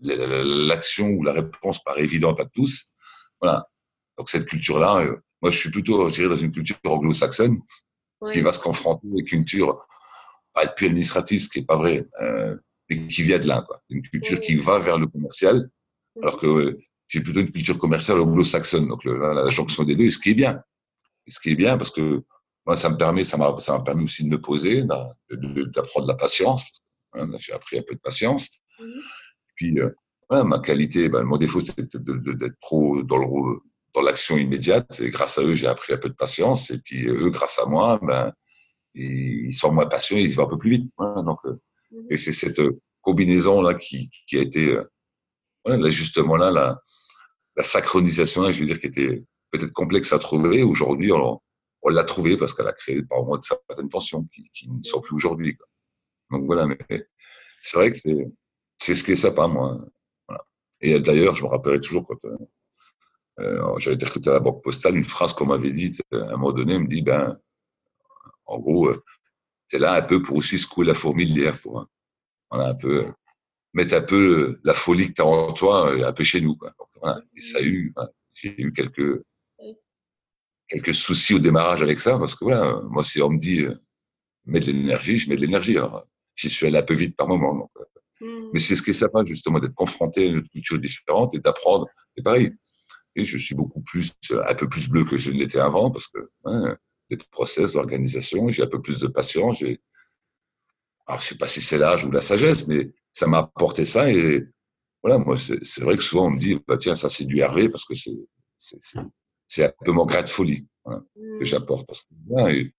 l'action ou la réponse paraît évidente à tous. Voilà. Donc cette culture-là, euh, moi je suis plutôt, je dirais, dans une culture anglo-saxonne qui va se confronter avec une culture, pas être plus administrative, ce qui est pas vrai, euh, mais qui vient de là, quoi. Une culture qui va vers le commercial, alors que euh, j'ai plutôt une culture commerciale anglo-saxonne, donc la, jonction des deux, et ce qui est bien. Ce qui est bien, parce que moi, ça me permet, ça m'a, ça m'a permis aussi de me poser, d'apprendre de la patience. Hein, j'ai appris un peu de patience. Puis, euh, ma qualité, ben, mon défaut, c'était d'être trop dans le dans l'action immédiate. Et grâce à eux, j'ai appris un peu de patience. Et puis eux, grâce à moi, ben, ils sont moins passionnés, ils vont un peu plus vite. donc, euh, et c'est cette euh, combinaison là qui, qui a été euh, voilà, l'ajustement là, la, la synchronisation là, je veux dire, qui était peut-être complexe à trouver. Aujourd'hui, on, on l'a trouvé parce qu'elle a créé par moi de certaines tensions qui, ne sont plus aujourd'hui. Donc voilà, mais c'est vrai que c'est c'est ce qui est sympa, moi. Voilà. Et d'ailleurs, je me rappellerai toujours quand euh, j'avais été recruté à la Banque Postale, une phrase qu'on m'avait dite euh, à un moment donné, me dit, ben, en gros, euh, t'es là un peu pour aussi secouer la fourmilière, pour voilà, un peu mettre un peu la folie que tu as en toi un peu chez nous. Quoi. Donc, voilà. Et ça a eu, j'ai eu quelques quelques soucis au démarrage avec ça, parce que voilà, moi, si on me dit mets de l'énergie, je mets de l'énergie. Alors, j'y suis allé un peu vite par moment. Donc, mmh. Mais c'est ce qui est sympa, justement, d'être confronté à une culture différente et d'apprendre. Et pareil, je suis beaucoup plus, un peu plus bleu que je ne l'étais avant parce que hein, les process, l'organisation, j'ai un peu plus de patience. J'ai, alors je sais pas si c'est l'âge ou la sagesse, mais ça m'a apporté ça et voilà, moi c'est vrai que souvent on me dit bah tiens ça c'est du Hervé parce que c'est c'est c'est un peu mon grain de folie hein, que mmh. j'apporte parce que et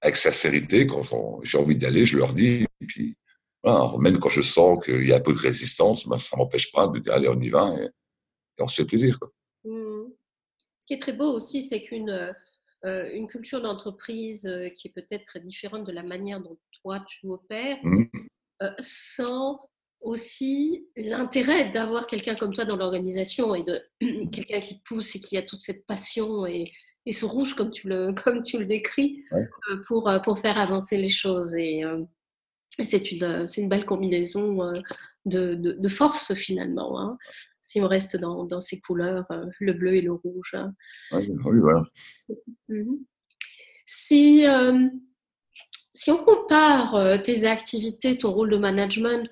avec sincérité quand j'ai envie d'aller je leur dis et puis voilà, même quand je sens qu'il y a un peu de résistance ben, ça m'empêche pas de dire allez on y va et, et on se fait plaisir quoi. Mmh. Ce qui est très beau aussi, c'est qu'une euh, une culture d'entreprise euh, qui est peut-être différente de la manière dont toi tu opères, mmh. euh, sans aussi l'intérêt d'avoir quelqu'un comme toi dans l'organisation et de quelqu'un qui pousse et qui a toute cette passion et, et ce rouge comme tu le, comme tu le décris pour, pour faire avancer les choses. Et, c'est une, une belle combinaison de, de, de force finalement. Hein si on reste dans, dans ces couleurs, euh, le bleu et le rouge. Hein. Oui, voilà. Mhm. Si, euh, si on compare euh, tes activités, ton rôle de management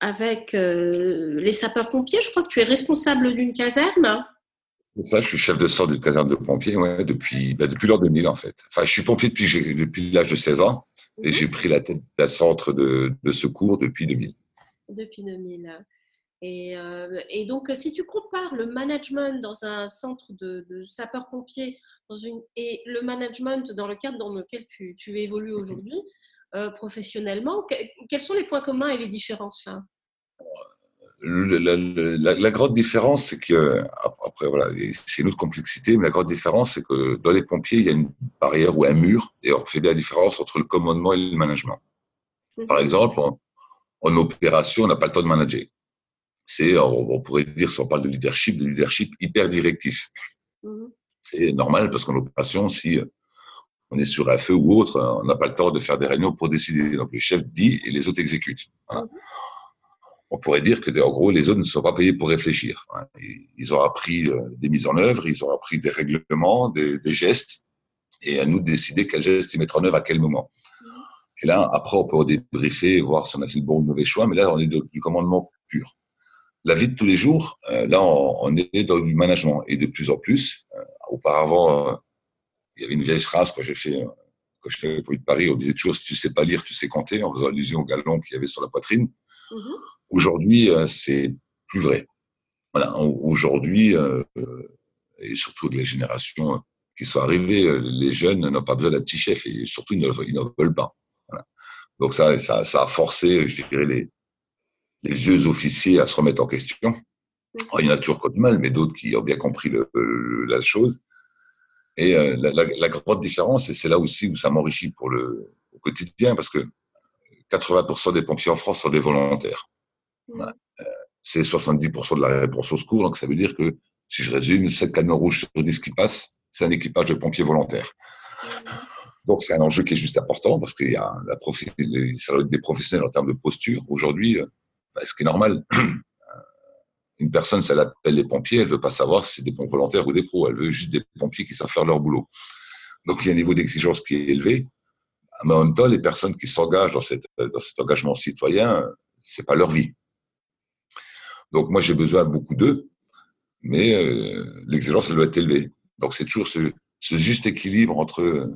avec les sapeurs-pompiers, je crois que tu es responsable d'une caserne. C'est ça, je suis chef de sorte d'une caserne de pompiers ouais, depuis, bah, depuis l'an 2000 en fait. Enfin, je suis pompier depuis, depuis l'âge de 16 ans et mhm. j'ai pris la tête d'un centre de, de secours depuis 2000 depuis 2000. Et, euh, et, donc, si tu compares le management dans un centre de, de sapeurs-pompiers et le management dans le cadre dans lequel tu, tu évolues mmh aujourd'hui, euh, professionnellement, quels sont les points communs et les différences la, la, la, grande différence, c'est que, après, voilà, c'est une autre complexité, mais la grande différence, c'est que dans les pompiers, il y a une barrière ou un mur, et on fait bien la différence entre le commandement et le management. Par mmh exemple, en opération, on n'a pas le temps de manager. C'est, on, pourrait dire, si on parle de leadership, de leadership hyper directif. Mhm. C'est normal parce qu'en opération, si on est sur un feu ou autre, on n'a pas le temps de faire des réunions pour décider. Donc le chef dit et les autres exécutent. Mhm. on pourrait dire que, en gros, les autres ne sont pas payés pour réfléchir. Hein. Ils ont appris euh, des mises en œuvre, ils ont appris des règlements, des, des gestes, et à nous de décider quel geste ils mettent en œuvre à quel moment. Et là, après, on peut débriefer, voir si on a fait le bon ou le mauvais choix, mais là, on est du commandement pur. La vie de tous les jours, euh, là, on, est dans du management, et de plus en plus. Euh, auparavant, il y avait une vieille phrase que j'ai fait, quand je fais pour de Paris, on disait toujours, si tu sais pas lire, tu sais compter, en faisant allusion au galon qu'il y avait sur la poitrine. Mm-hmm. Aujourd'hui, c'est plus vrai. Voilà, aujourd'hui, et surtout les générations qui sont arrivées, les jeunes n'ont pas besoin d'un petit chef, et surtout, ils ne, ils ne veulent pas. Donc ça, ça, ça, a forcé, je dirais, les, les vieux officiers à se remettre en question. il y en a toujours qui du mal, mais d'autres qui ont bien compris le, la chose. Et euh, la, la, la, grande différence, et c'est là aussi où ça m'enrichit pour le au quotidien, parce que 80% des pompiers en France sont des volontaires. Euh, c'est 70% de la réponse au secours, donc ça veut dire que, si je résume, 7 camions rouges sur 10 qui passent, c'est un équipage de pompiers volontaires. Donc c'est un enjeu qui est juste important parce qu'il y a la ça doit être des professionnels en termes de posture. Aujourd'hui, euh, bah, ce qui est normal, une personne, si elle appelle les pompiers, elle veut pas savoir si c'est des pompiers volontaires ou des pros. Elle veut juste des pompiers qui savent faire leur boulot. Donc il y a un niveau d'exigence qui est élevé. Mais en même temps, les personnes qui s'engagent dans, cet engagement citoyen, c'est pas leur vie. Donc moi, j'ai besoin beaucoup d'eux, mais euh, l'exigence, elle doit être élevée. Donc c'est toujours ce, juste équilibre entre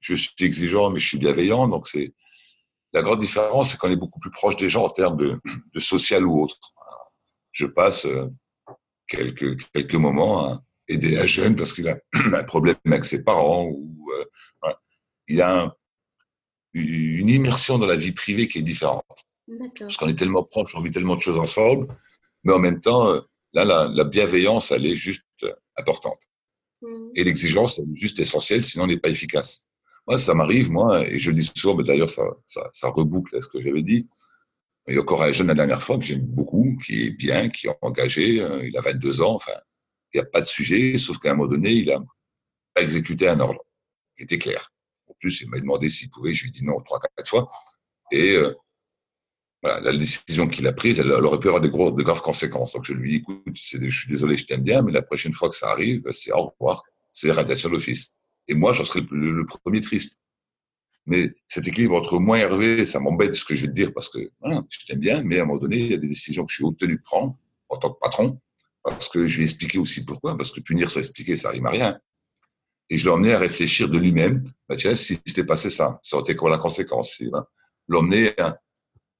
je suis exigeant, mais je suis bienveillant. Donc, c'est la grande différence, c'est qu'on est beaucoup plus proche des gens en termes de social ou autre. Je passe euh, quelques, quelques moments à aider un jeune parce qu'il a un problème avec ses parents ou euh, il a une immersion dans la vie privée qui est différente. Parce qu'on est tellement proche, on vit tellement de choses ensemble, mais en même temps, euh, là, la, la bienveillance, elle est juste importante. Mmh. Et l'exigence, elle est juste essentielle, sinon on n'est pas efficace. Moi, ça m'arrive, moi, et je le dis souvent, mais d'ailleurs, ça, ça, ça, reboucle ce que j'avais dit. Il y a encore un jeune la dernière fois que j'aime beaucoup, qui est bien, qui est engagé, euh, il a 22 ans, enfin, il n'y a pas de sujet, sauf qu'à un moment donné, il a exécuté un ordre. Il était clair. En plus, il m'a demandé s'il pouvait, je lui ai dit non trois, quatre fois. Et euh, voilà, la décision qu'il a prise, elle, aurait pu avoir de graves conséquences. Donc je lui ai dit, écoute, je suis désolé, je t'aime bien, mais la prochaine fois que ça arrive, c'est au revoir, c'est radiation d'office. Et moi, j'en serais le, premier triste. Mais cet équilibre entre moi et Hervé, ça m'embête ce que je vais te dire parce que voilà, je t'aime bien, mais à un moment donné, il y a des décisions que je suis obtenu de prendre en tant que patron parce que je vais expliquer aussi pourquoi, parce que punir, ça expliquer, ça rime à rien. Et je l'ai emmené à réfléchir de lui-même. Bah, tiens, si c'était passé ça, ça aurait été quoi la conséquence hein. L'emmener,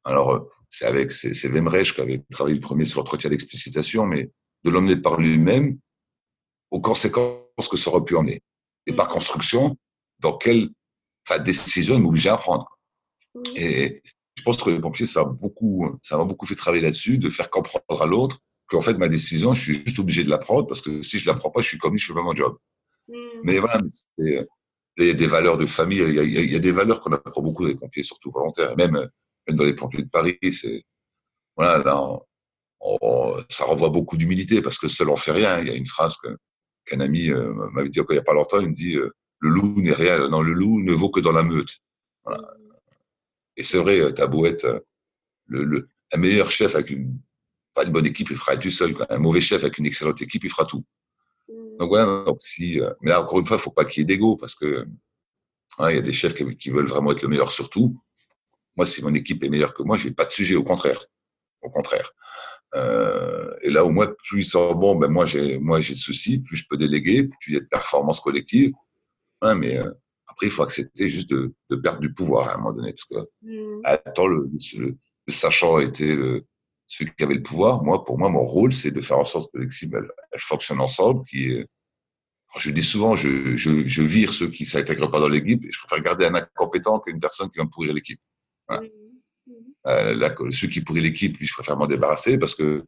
alors euh, c'est avec c'est Vemrech qui avait travaillé le premier sur l'entretien d'explicitation, mais de l'emmener par lui-même aux conséquences que ça aurait pu emmener et par construction, dans quelle enfin, décision il m'obligeait à prendre. Et je pense que les pompiers, ça m'a beaucoup, ça m'a beaucoup fait travailler là-dessus, de faire comprendre à l'autre qu'en fait, ma décision, je suis juste obligé de la prendre parce que si je la prends pas, je suis commis, je fais pas mon job. Mm. Mais voilà, il y a des valeurs de famille, il y a, il y a des valeurs qu'on apprend beaucoup des pompiers, surtout volontaires. Même, même dans les pompiers de Paris, c'est, voilà, là, ça renvoie beaucoup d'humilité parce que seul on fait rien. Il y a une phrase que, qu'un ami euh, m'avait dit encore il n'y a pas longtemps, il me dit euh, le loup n'est rien, non, le loup ne vaut que dans la meute. Voilà. Et c'est vrai, euh, être le, le, un meilleur chef avec une pas une bonne équipe, il fera tout seul. Un mauvais chef avec une excellente équipe, il fera tout. Donc voilà, donc si, mais là, encore une fois, il faut pas qu'il y ait d'ego parce que il y a des chefs qui, qui, veulent vraiment être le meilleur sur tout. Moi, si mon équipe est meilleure que moi, j'ai pas de sujet, au contraire. Au contraire. Euh, et là, au moins, plus ils sont bons, ben moi j'ai moi j'ai de soucis, plus je peux déléguer, plus il y a de performance collective. Ouais, mais euh, après, il faut accepter juste de, de, perdre du pouvoir à un moment donné, parce que mmh. attends, le, le, le, sachant était le, celui qui avait le pouvoir. Moi, pour moi, mon rôle, c'est de faire en sorte que l'équipe elle, elle, fonctionne ensemble. Qui est... je dis souvent, je, je, je vire ceux qui s'intègrent pas dans l'équipe, et je préfère garder un incompétent qu'une personne qui va me pourrir l'équipe. Voilà. Mmh. Euh, là, ceux qui pourraient l'équipe, lui, je préfère m'en débarrasser parce que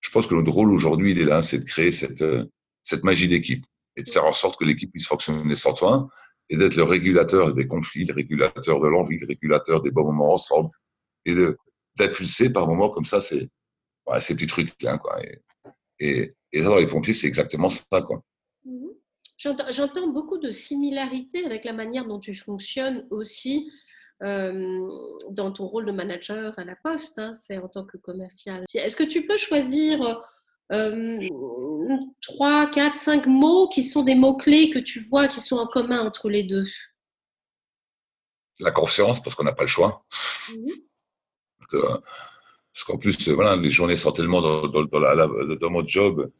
je pense que notre rôle aujourd'hui, il est là, c'est de créer cette, euh, cette magie d'équipe et de faire en sorte que l'équipe puisse fonctionner sans toi et d'être le régulateur des conflits, le régulateur de l'envie, le régulateur des bons moments ensemble et d'impulser par moments comme ça, c'est ces petits trucs là, quoi. Et, et, et dans les pompiers, c'est exactement ça, quoi. Mm-hmm. J'entends beaucoup de similarités avec la manière dont tu fonctionnes aussi dans ton rôle de manager à la poste, hein, c'est en tant que commercial. Est-ce que tu peux choisir trois, quatre, cinq mots qui sont des mots-clés que tu vois qui sont en commun entre les deux La confiance, parce qu'on n'a pas le choix. Mmh. Parce qu'en plus, voilà, les journées sont tellement dans, dans, dans, mon job,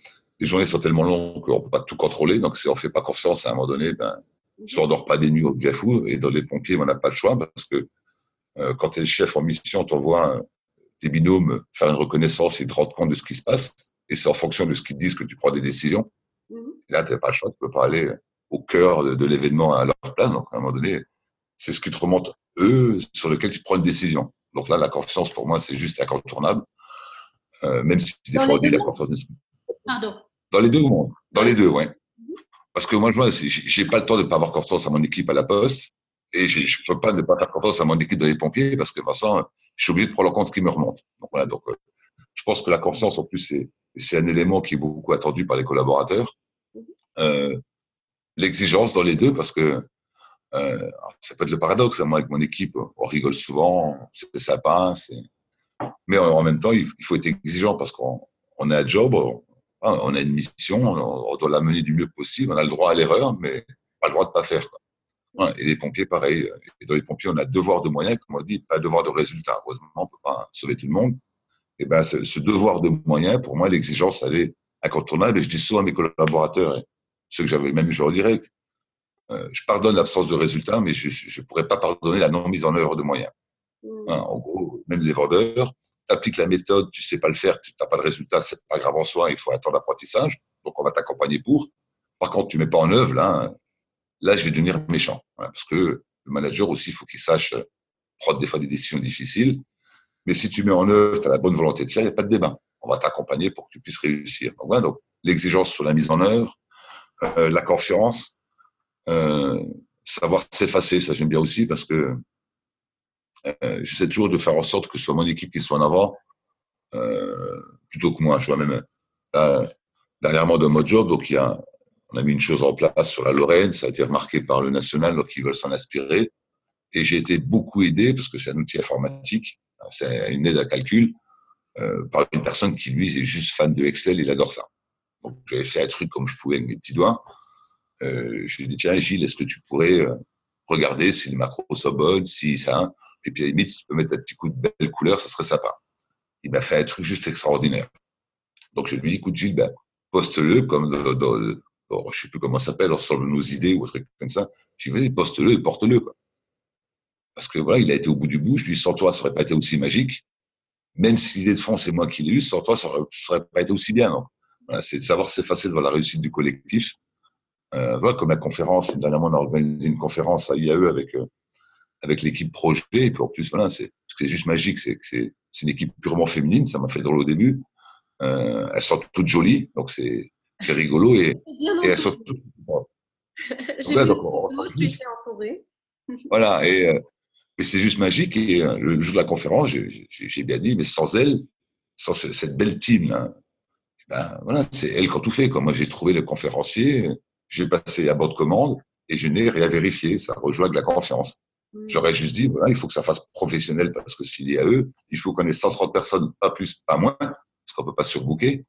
les journées sont tellement longues qu'on ne peut pas tout contrôler. Donc, si on ne fait pas confiance à un moment donné, ben, soit on dort pas des nuits au Gafou, et dans les pompiers, on n'a pas le choix parce que euh, quand tu es chef en mission, tu envoies tes binômes faire une reconnaissance et te rendre compte de ce qui se passe. Et c'est en fonction de ce qu'ils disent que tu prends des décisions. Mmh. là, tu n'as pas le choix, tu peux pas aller au cœur de, de l'événement à leur place. Donc, à un moment donné, c'est ce qui te remonte, eux, sur lequel tu prends une décision. Donc là, la confiance, pour moi, c'est juste incontournable. Euh, même si des fois, on dit la confiance Pardon. Dans les deux mondes. Dans les deux, ouais. Mhm. Parce que moi, je j'ai pas le temps de pas avoir confiance à mon équipe à la poste. Et je peux pas ne pas faire confiance à mon équipe dans les pompiers parce que, façon, je suis obligé de prendre en compte ce qui me remonte. Donc voilà. Donc, euh, je pense que la confiance, en plus, c'est, c'est un élément qui est beaucoup attendu par les collaborateurs. Mhm. Euh, l'exigence dans les deux parce que euh, ça peut être le paradoxe. Hein. Moi, avec mon équipe, on rigole souvent, c'est sympa. Mais en, même temps, il, faut être exigeant parce qu'on on est à job, on, a une mission, on, doit la mener du mieux possible. On a le droit à l'erreur, mais pas le droit de pas faire. Et les pompiers, pareil. Et dans les pompiers, on a devoir de moyens, comme on dit, pas devoir de résultat. Heureusement, on peut pas sauver tout le monde. Et ben, ce, devoir de moyens, pour moi, l'exigence, elle est incontournable. Et je dis souvent à mes collaborateurs, ceux que j'avais même, je leur dirais, euh, je pardonne l'absence de résultats, mais je ne pourrais pas pardonner la non mise en œuvre de moyens. Mmh. Hein, en gros, même les vendeurs, tu appliques la méthode, tu sais pas le faire, tu n'as pas de résultat, c'est pas grave en soi, il faut attendre l'apprentissage, donc on va t'accompagner pour. Par contre, tu mets pas en œuvre, là, là, je vais devenir méchant. parce que le manager aussi, il faut qu'il sache prendre des fois des décisions difficiles. Mais si tu mets en œuvre, tu as la bonne volonté de faire, il n'y a pas de débat. On va t'accompagner pour que tu puisses réussir. Donc voilà, donc l'exigence sur la mise en œuvre, euh, la confiance, euh, savoir s'effacer, ça j'aime bien aussi parce que euh, j'essaie toujours de faire en sorte que ce soit mon équipe qui soit en avant euh, plutôt que moi. Je vois même dernièrement dans mon job, donc il y a, on a mis une chose en place sur la Lorraine, ça a été remarqué par le national, donc ils veulent s'en inspirer. Et j'ai été beaucoup aidé parce que c'est un outil informatique, c'est une aide à calcul euh, par une personne qui lui est juste fan de Excel, il adore ça. Donc j'avais fait un truc comme je pouvais avec mes petits doigts euh, je lui ai dit, tiens, Gilles, est-ce que tu pourrais euh, regarder si les macros sont bonnes, si ça, et puis à la limite, si tu peux mettre un petit coup de belle couleur, ça serait sympa. Il m'a fait un truc juste extraordinaire. Donc je lui ai dit, écoute Gilles, ben, poste-le comme dans, dans, je sais plus comment ça s'appelle, ensemble nos idées ou un truc comme ça. Je lui ai dit, poste-le et porte-le. Quoi. Parce que voilà, il a été au bout du bout. Je lui dit, sans toi, ça aurait pas été aussi magique. Même si l'idée de fond, c'est moi qui l'ai eu, sans toi, ça aurait, ça aurait pas été aussi bien. Donc, voilà, c'est de savoir s'effacer devant la réussite du collectif euh, voilà, comme la conférence, dernièrement, on a organisé une conférence à IAE avec, euh, avec l'équipe projet. Et puis en plus, voilà, c'est, juste magique, c'est que c'est, c'est une équipe purement féminine, ça m'a fait drôle au début. Euh, elles sont toutes jolies, donc c'est, rigolo et, et elles sont toutes. Voilà, donc, entourée. voilà, et, et c'est juste magique. Et euh, le jour de la conférence, j'ai, bien dit, mais sans elle, sans cette belle team, là, ben, voilà, c'est elle qui a tout fait. Quoi. Moi, j'ai trouvé le conférencier, j'ai passé à bord de commande et je n'ai rien vérifié. Ça rejoint de la confiance. Mm. J'aurais juste dit, voilà, il faut que ça fasse professionnel parce que s'il y a eux, il faut qu'on ait 130 personnes, pas plus, pas moins, parce qu'on peut pas surbooker.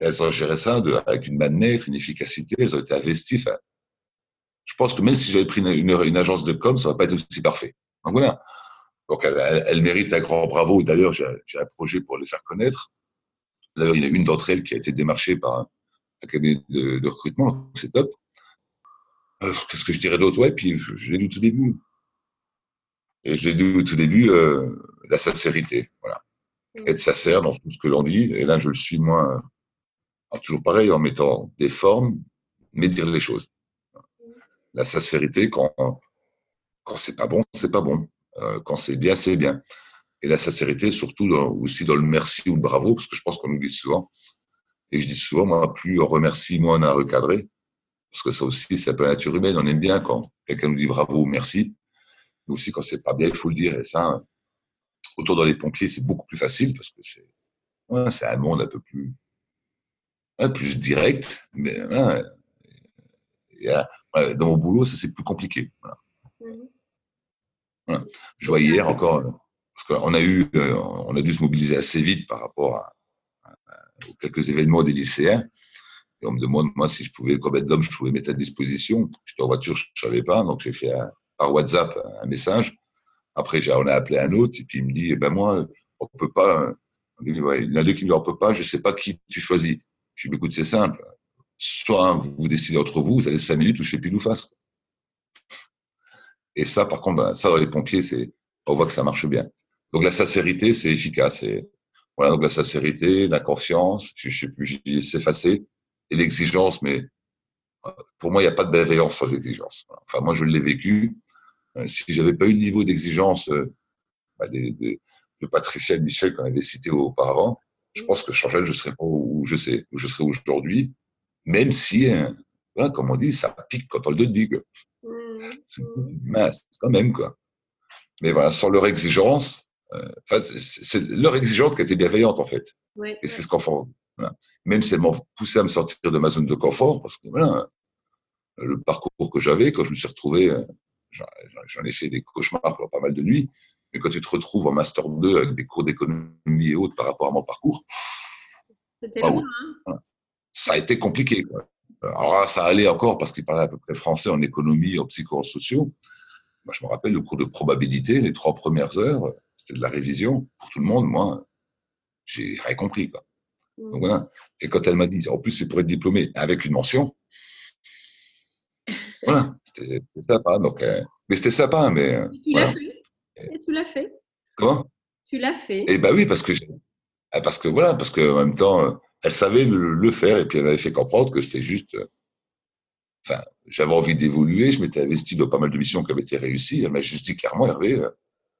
elles ont géré ça de, avec une maître, une efficacité, elles ont été investies. Enfin, je pense que même si j'avais pris une, une, agence de com, ça va pas être aussi parfait. Donc voilà. Donc elle, elle, mérite un grand bravo. D'ailleurs, j'ai un projet pour les faire connaître. D'ailleurs, il y a une d'entre elles qui a été démarchée par un cabinet de, de recrutement, c'est top. Euh, Qu'est-ce que je dirais d'autre? Ouais, puis je, je l'ai dit au tout début. Et je l'ai dit au tout début, euh, la sincérité. Voilà. Mm. Être sincère dans tout ce que l'on dit. Et là, je le suis moins, toujours pareil, en mettant des formes, mais dire les choses. La sincérité, quand, quand c'est pas bon, c'est pas bon. Euh, quand c'est bien, c'est bien. Et la sincérité, surtout dans, aussi dans le merci ou le bravo, parce que je pense qu'on oublie souvent. Et je dis souvent, moi, plus on remercie, moins on a recadré. Parce que ça aussi, c'est un peu la nature humaine. On aime bien quand quelqu'un nous dit bravo ou merci. Mais aussi, quand c'est pas bien, il faut le dire. Et ça, autour dans les pompiers, c'est beaucoup plus facile parce que c'est, ouais, un monde un peu plus, ouais, plus direct. Mais ouais, dans mon boulot, ça c'est plus compliqué. Je vois hier encore, parce qu'on a eu, euh, on a dû se mobiliser assez vite par rapport à, quelques événements des lycéens. Et on me demande, moi, si je pouvais, combien d'hommes je pouvais mettre à disposition. J'étais en voiture, je ne savais pas, donc j'ai fait par WhatsApp un message. Après, on a appelé un autre, et puis il me dit, eh ben moi, on peut pas. Il y en a deux qui me dit, on peut pas, je sais pas qui tu choisis. Je lui dis, écoute, c'est simple. Soit vous décidez entre vous, vous avez cinq minutes ou je fais plus ou face. Et ça, par contre, ben, ça, dans les pompiers, c'est, on voit que ça marche bien. Donc, la sincérité, c'est efficace. Et, voilà, donc la sincérité, la confiance, je, je sais plus, s'effacer, et l'exigence, mais euh, pour moi, il n'y a pas de bienveillance sans exigence. Enfin, moi, je l'ai vécu. Euh, si j'avais pas eu le niveau d'exigence euh, bah, de, de, de, Patricia et Michel qu'on avait cité auparavant, je pense que Chantal, je serais pas où je sais, où je serais aujourd'hui, même si, voilà, comme on dit, ça pique quand on le dit. C'est quand même, quoi. Mais voilà, sans leur exigence, euh, c'est leur exigence qui était bienveillante, en fait. et c'est ce qu'on fait. Voilà. Même si elles m'ont poussé à me sortir de ma zone de confort, parce que voilà, le parcours que j'avais, quand je me suis retrouvé, euh, j'en ai fait des cauchemars pour pas mal de nuits, mais quand tu te retrouves en Master 2 avec des cours d'économie et autres par rapport à mon parcours, c'était long, hein ça a été compliqué. Quoi. Alors ça allait encore parce qu'il parlait à peu près français en économie, en psychosociaux. Moi, je me rappelle le cours de probabilité, les trois premières heures, c'était de la révision pour tout le monde. Moi, j'ai rien compris. Quoi. Mm. Donc voilà. Et quand elle m'a dit, en plus, c'est pour être diplômé avec une mention. voilà, c'était sympa. Donc, euh, mais c'était sympa, mais. Euh, tu l'as fait? Et tu l'as fait? Comment? Tu l'as fait? Eh ben oui, parce que parce que voilà, parce que en même temps, euh, elle savait le, faire et puis elle avait fait comprendre que c'était juste. Enfin, j'avais envie d'évoluer, je m'étais investi dans pas mal de missions qui avaient été réussies. Elle m'a juste dit clairement, Hervé,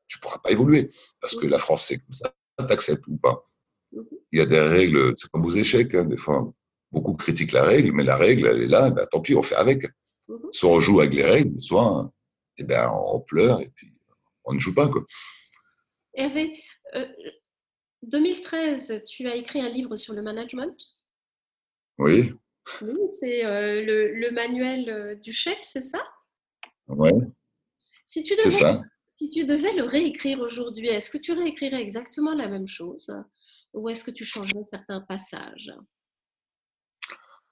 tu pourras pas évoluer parce que la France c'est comme ça, t'acceptes ou pas. Mhm. Il y a des règles, c'est comme aux échecs, hein, des fois, beaucoup critiquent la règle, mais la règle, elle est là, ben, tant pis, on fait avec. Mhm. Soit on joue avec les règles, soit eh ben, on pleure et puis on ne joue pas. Quoi. Hervé, 2013, euh, tu as écrit un livre sur le management. Oui. Oui, c'est euh, le, le, manuel euh, du chef, c'est ça? Oui. Si tu devais, ça. Si tu devais le réécrire aujourd'hui, est-ce que tu réécrirais exactement la même chose? Ou est-ce que tu changerais certains passages?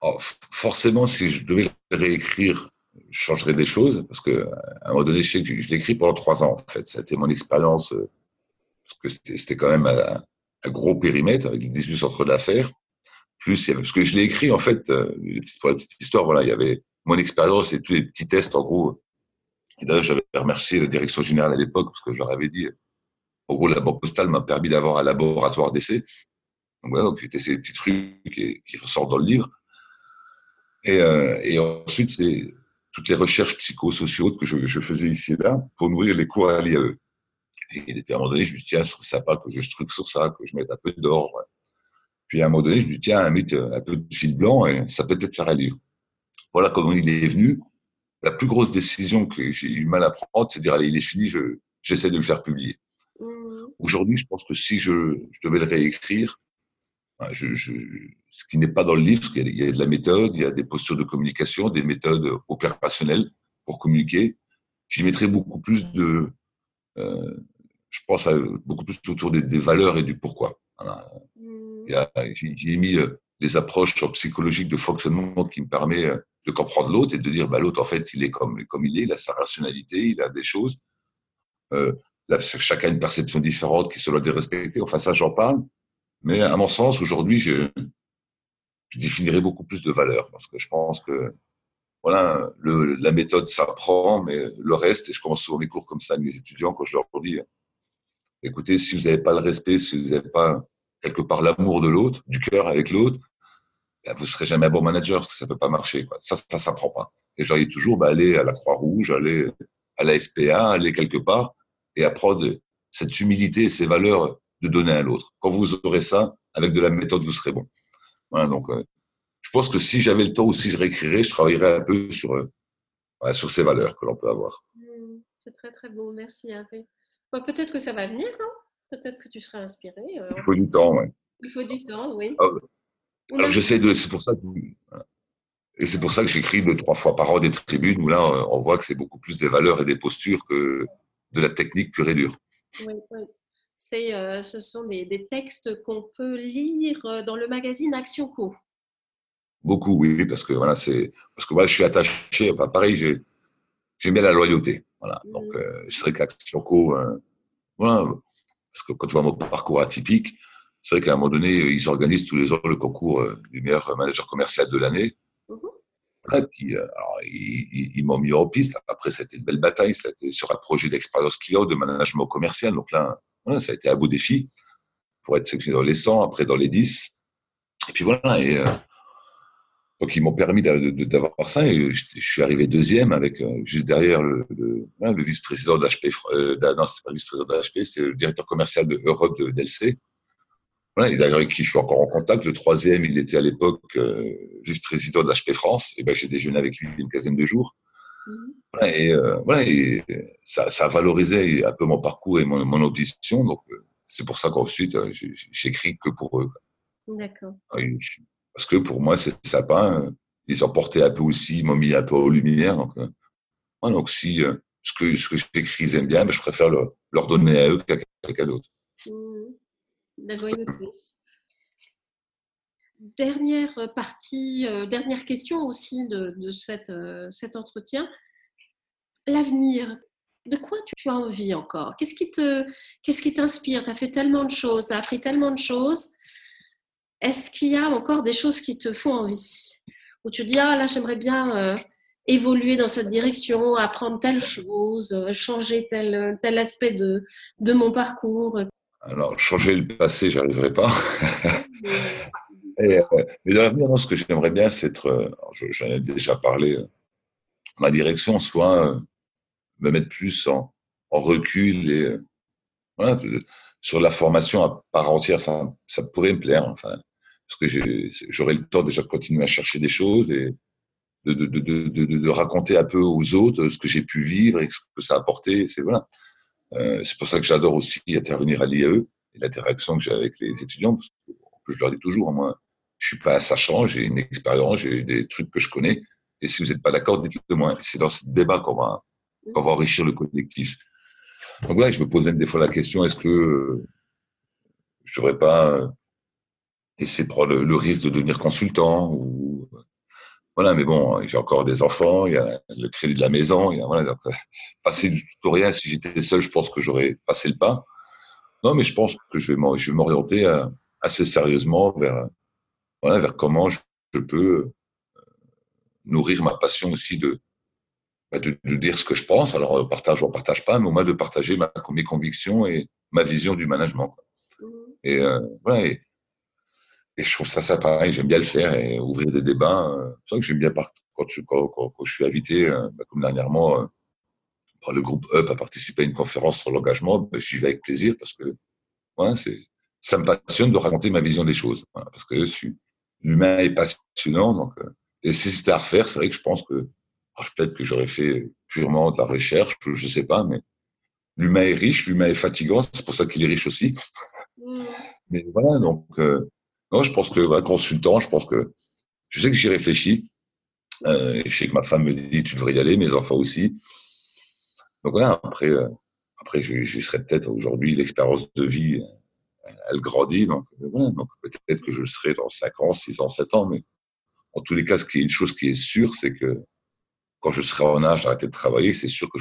Oh, Forcément, si je devais le réécrire, je changerais des choses parce que à un moment donné, je, je l'ai écrit pendant trois ans. En fait, ça a été mon expérience parce que c'était quand même un, gros périmètre avec 18 centres d'affaires. Plus, parce que je l'ai écrit en fait euh, pour la petite histoire. Voilà, il y avait mon expérience et tous les petits tests en gros. Et d'ailleurs, j'avais remercié la direction générale à l'époque parce que je leur avais dit, en gros, la banque postale m'a permis d'avoir un laboratoire d'essai. Donc voilà, donc c'était ces petits trucs qui, qui ressortent dans le livre. Et, euh, et ensuite, c'est toutes les recherches psychosociaux que je, je, faisais ici et là pour nourrir les cours à l'IAE. Et puis à un moment donné, je me dis, tiens, ce serait sympa que je structure ça, que je mette un peu d'ordre. Puis à un moment donné, je me dis, tiens, mettre un peu de fil blanc et ça peut peut-être faire un livre. Voilà comment il est venu. La plus grosse décision que j'ai eu mal à prendre, c'est de dire, allez, il est fini, je, j'essaie de le faire publier. Mmh. Aujourd'hui, je pense que si je, je devais le réécrire, je, je, ce qui n'est pas dans le livre, parce qu'il y, a de la méthode, il y a des postures de communication, des méthodes opérationnelles pour communiquer. J'y mettrais beaucoup plus de, euh, je pense à beaucoup plus autour des, des valeurs et du pourquoi. Voilà. Mmh. J'ai mis euh, les approches psychologiques de fonctionnement qui me permet euh, de comprendre l'autre et de dire bah, l'autre en fait il est comme comme il est, il a sa rationalité, il a des choses. Euh, là, chacun a une perception différente qui se doit de respecter. Enfin ça j'en parle, mais à mon sens aujourd'hui je, je définirais beaucoup plus de valeurs parce que je pense que voilà le, la méthode s'apprend, mais le reste et je commence souvent les cours comme ça à mes étudiants quand je leur dis écoutez, si vous n'avez pas le respect, si vous n'avez pas quelque part l'amour de l'autre, du cœur avec l'autre, ben, vous serez jamais un bon manager parce que ça peut pas marcher. Ça, ça s'apprend pas. Et j'aurais toujours ben, aller à la Croix-Rouge, aller à la SPA, aller quelque part et apprendre cette humilité et ces valeurs de donner à l'autre. Quand vous aurez ça, avec de la méthode, vous serez bon. Donc, euh, je pense que si j'avais le temps ou si je réécrirais, je travaillerais un peu sur, euh, sur ces valeurs que l'on peut avoir. Mmh, c'est très, très beau. Merci, Hervé. Bah, peut-être que ça va venir, hein peut-être que tu seras inspiré. Euh, Il faut du temps, oui. Il faut du temps, oui. Alors, j'essaie de. C'est pour ça que. Et c'est pour ça que j'écris deux, trois fois par an des tribunes où là, on voit que c'est beaucoup plus des valeurs et des postures que de la technique pure et dure. Oui, oui. C'est, euh, ce sont des, des textes qu'on peut lire euh, dans le magazine Action Co. Beaucoup, oui, parce que voilà, c'est parce que moi, je suis attaché. Enfin, pareil, j'ai j'aime bien la loyauté. Voilà. Mm. Donc, euh, c'est vrai qu'Action Co, euh, voilà, parce que quand tu vois mon parcours atypique, c'est vrai qu'à un moment donné, ils organisent tous les ans le concours euh, du meilleur manager commercial de l'année. Mm-hmm. Puis, euh, alors, ils, ils, m'ont mis en piste. Après, c'était une belle bataille. C'était sur un projet d'expérience client, de management commercial. Donc là, voilà, ça a été un beau défi pour être sélectionné dans les 100, après dans les 10. Et puis voilà. Et, euh, donc ils m'ont permis d'avoir ça et je, suis arrivé deuxième avec euh, juste derrière le, le, le vice-président d'HP. Euh, non, c'est pas le vice-président d'HP, c'est le directeur commercial de Europe de d'LC. Voilà, et d'ailleurs avec qui je suis encore en contact. Le troisième, il était à l'époque euh, vice-président d'HP France. Et ben j'ai déjeuné avec lui une quinzaine de jours. Mmh. Voilà, et euh, voilà, et ça, ça valorisait un peu mon parcours et mon, mon audition. Donc c'est pour ça qu'ensuite j'écris que pour eux. D'accord. Parce que pour moi, c'est sapin. Ils ont porté un peu aussi, ils m'ont mis un peu aux lumières. Donc, euh, donc si euh, ce que, ce que j'écris, ils aiment bien, ben, je préfère leur, leur donner à eux qu'à quelqu'un d'autre. Mmh. Dernière partie, euh, dernière question aussi de, de cette, cet entretien. L'avenir, de quoi tu as envie encore? Qu'est-ce qui te, qu'est-ce qui t'inspire? Tu as fait tellement de choses, tu as appris tellement de choses. Est-ce qu'il y a encore des choses qui te font envie? Où tu dis, ah là, j'aimerais bien euh, évoluer dans cette direction, apprendre telle chose, euh, changer tel, tel aspect de, de mon parcours? Alors, changer le passé, j'y arriverai pas. Et, euh, mais dans l'avenir, ce que j'aimerais bien, c'est être, euh, j'en ai déjà parlé, euh, ma direction soit euh, me mettre plus en, en recul et euh, voilà, sur la formation à part entière, ça, ça pourrait me plaire. Enfin, parce que j'aurais le temps déjà de continuer à chercher des choses et de, de, de, de, de raconter un peu aux autres ce que j'ai pu vivre et ce que ça a apporté. C'est voilà. Euh, c'est pour ça que j'adore aussi intervenir à l'IAE et l'interaction que j'ai avec les étudiants. Parce que je leur dis toujours, moi, je suis pas sachant, j'ai une expérience, j'ai des trucs que je connais. Et si vous n'êtes pas d'accord, dites-le moi. C'est dans ce débat qu'on va, qu'on va enrichir le collectif. Donc là, je me pose même des fois la question est-ce que je devrais pas essayer de prendre le, risque de devenir consultant ou voilà, mais bon, j'ai encore des enfants, il y a le crédit de la maison, il y a voilà, donc, passer du tutoriel, si j'étais seul, je pense que j'aurais passé le pas. Non, mais je pense que je vais m'orienter assez sérieusement vers voilà, vers comment je, je peux nourrir ma passion aussi de, bah, de, de, dire ce que je pense. Alors, on partage ou on partage pas, mais au moins de partager ma, mes convictions et ma vision du management. Quoi. Et euh, voilà, et, et je trouve ça ça pareil, j'aime bien le faire et ouvrir des débats. Euh, c'est vrai que j'aime bien part... quand, je, quand, quand, quand, je suis invité, euh, bah, comme dernièrement, euh, par le groupe UP à participer à une conférence sur l'engagement, bah, j'y vais avec plaisir parce que ouais, c'est ça me passionne de raconter ma vision des choses. Voilà, parce que l'humain est passionnant. Donc, euh, et si c'était à refaire, c'est vrai que je pense que oh, peut-être que j'aurais fait purement de la recherche, je sais pas, mais l'humain est riche, l'humain est fatigant, c'est pour ça qu'il est riche aussi. Mmh. Mais voilà, donc euh, non, je pense que voilà, consultant, je pense que je sais que j'y réfléchis. Euh, je sais que ma femme me dit tu devrais y aller, mes enfants aussi. Donc voilà, après, euh, après j'y serai peut-être aujourd'hui l'expérience de vie, elle grandit, donc voilà, donc peut-être que je le serai dans 5 ans, 6 ans, 7 ans, mais en tous les cas, ce qui est une chose qui est sûre, c'est que quand je serai en âge d'arrêter de travailler, c'est sûr que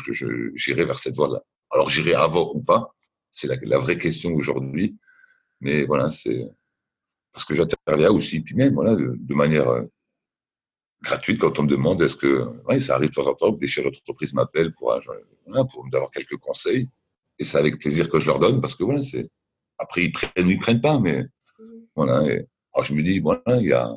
j'irai vers cette voie-là. Alors j'irai avant ou pas, c'est la, la, vraie question aujourd'hui, mais voilà, c'est parce que j'interviens aussi, puis même, voilà, de, de manière euh, gratuite quand on me demande est-ce que, oui, ça arrive de temps en temps que des chefs d'entreprise m'appellent pour, voilà, pour avoir quelques conseils, et c'est avec plaisir que je leur donne, parce que voilà, c'est, après ils prennent ou ils prennent pas, mais voilà, et, alors je me dis, voilà, il y a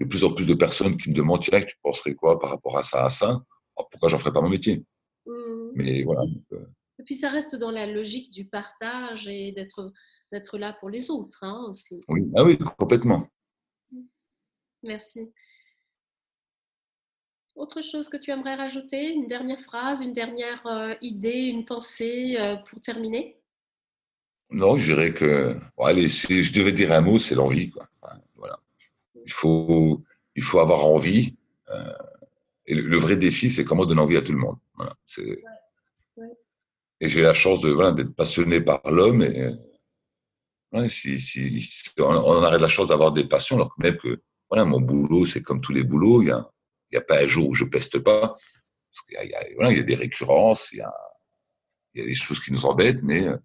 de plus en plus de personnes qui me demandent, tiens, tu penserais quoi par rapport à ça, à ça, alors pourquoi j'en ferais pas mon métier? Mmh. Mais voilà. Donc, euh... Et puis ça reste dans la logique du partage et d'être d'être là pour les autres hein, aussi. Oui, ah oui, complètement. Merci. Autre chose que tu aimerais rajouter Une dernière phrase, une dernière euh, idée, une pensée euh, pour terminer? Non, je dirais que, bon, allez, si je devais dire un mot, c'est l'envie. Quoi. Voilà. Il, faut, il faut avoir envie. Euh, et le, le, vrai défi, c'est comment donner envie à tout le monde. Voilà. C'est, ouais, ouais. et j'ai la chance de voilà d'être passionné par l'homme et on, on a la chance d'avoir des passions alors que même que voilà mon boulot c'est comme tous les boulots il y a pas un jour où je peste pas il y a, des récurrences il y a des choses qui nous embêtent mais euh,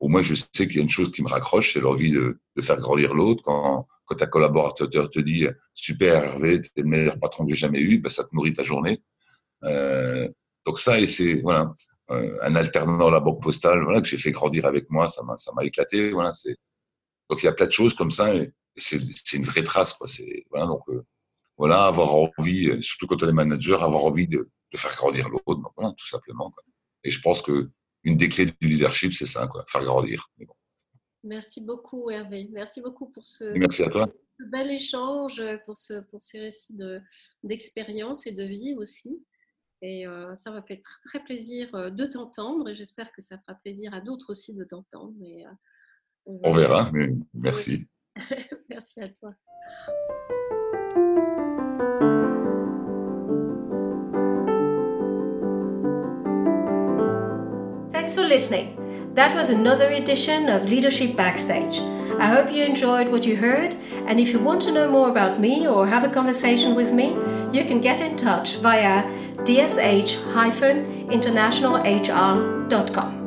au moins je sais qu'il y a une chose qui me raccroche c'est l'envie de, de faire grandir l'autre quand quand collaborateur te dit super Hervé t'es le meilleur patron que j'ai jamais eu ben, ça te nourrit ta journée euh, donc ça et c'est voilà euh, un alternant à la banque postale, voilà, que j'ai fait grandir avec moi, ça m'a, éclaté, voilà. Donc il y a plein de choses comme ça et, c'est, une vraie trace, quoi. C'est voilà donc euh, voilà avoir envie, euh, surtout quand on est manager, avoir envie de, de faire grandir l'autre, voilà, tout simplement. Quoi. Et je pense que une des clés du leadership, c'est ça, quoi, faire grandir. Bon. Merci beaucoup Hervé, merci beaucoup pour ce, merci à toi. ce bel échange, pour, ce, pour ces récits de, d'expérience et de vie aussi. Et euh, ça m'a fait très, très plaisir de t'entendre et j'espère que ça fera plaisir à d'autres aussi de t'entendre. Euh, on, verra, mais merci. merci à toi. Thanks for listening. That was another edition of Leadership Backstage. I hope you enjoyed what you heard, and if you want to know more about me or have a conversation with me, you can get in touch via dsh-internationalhr.com.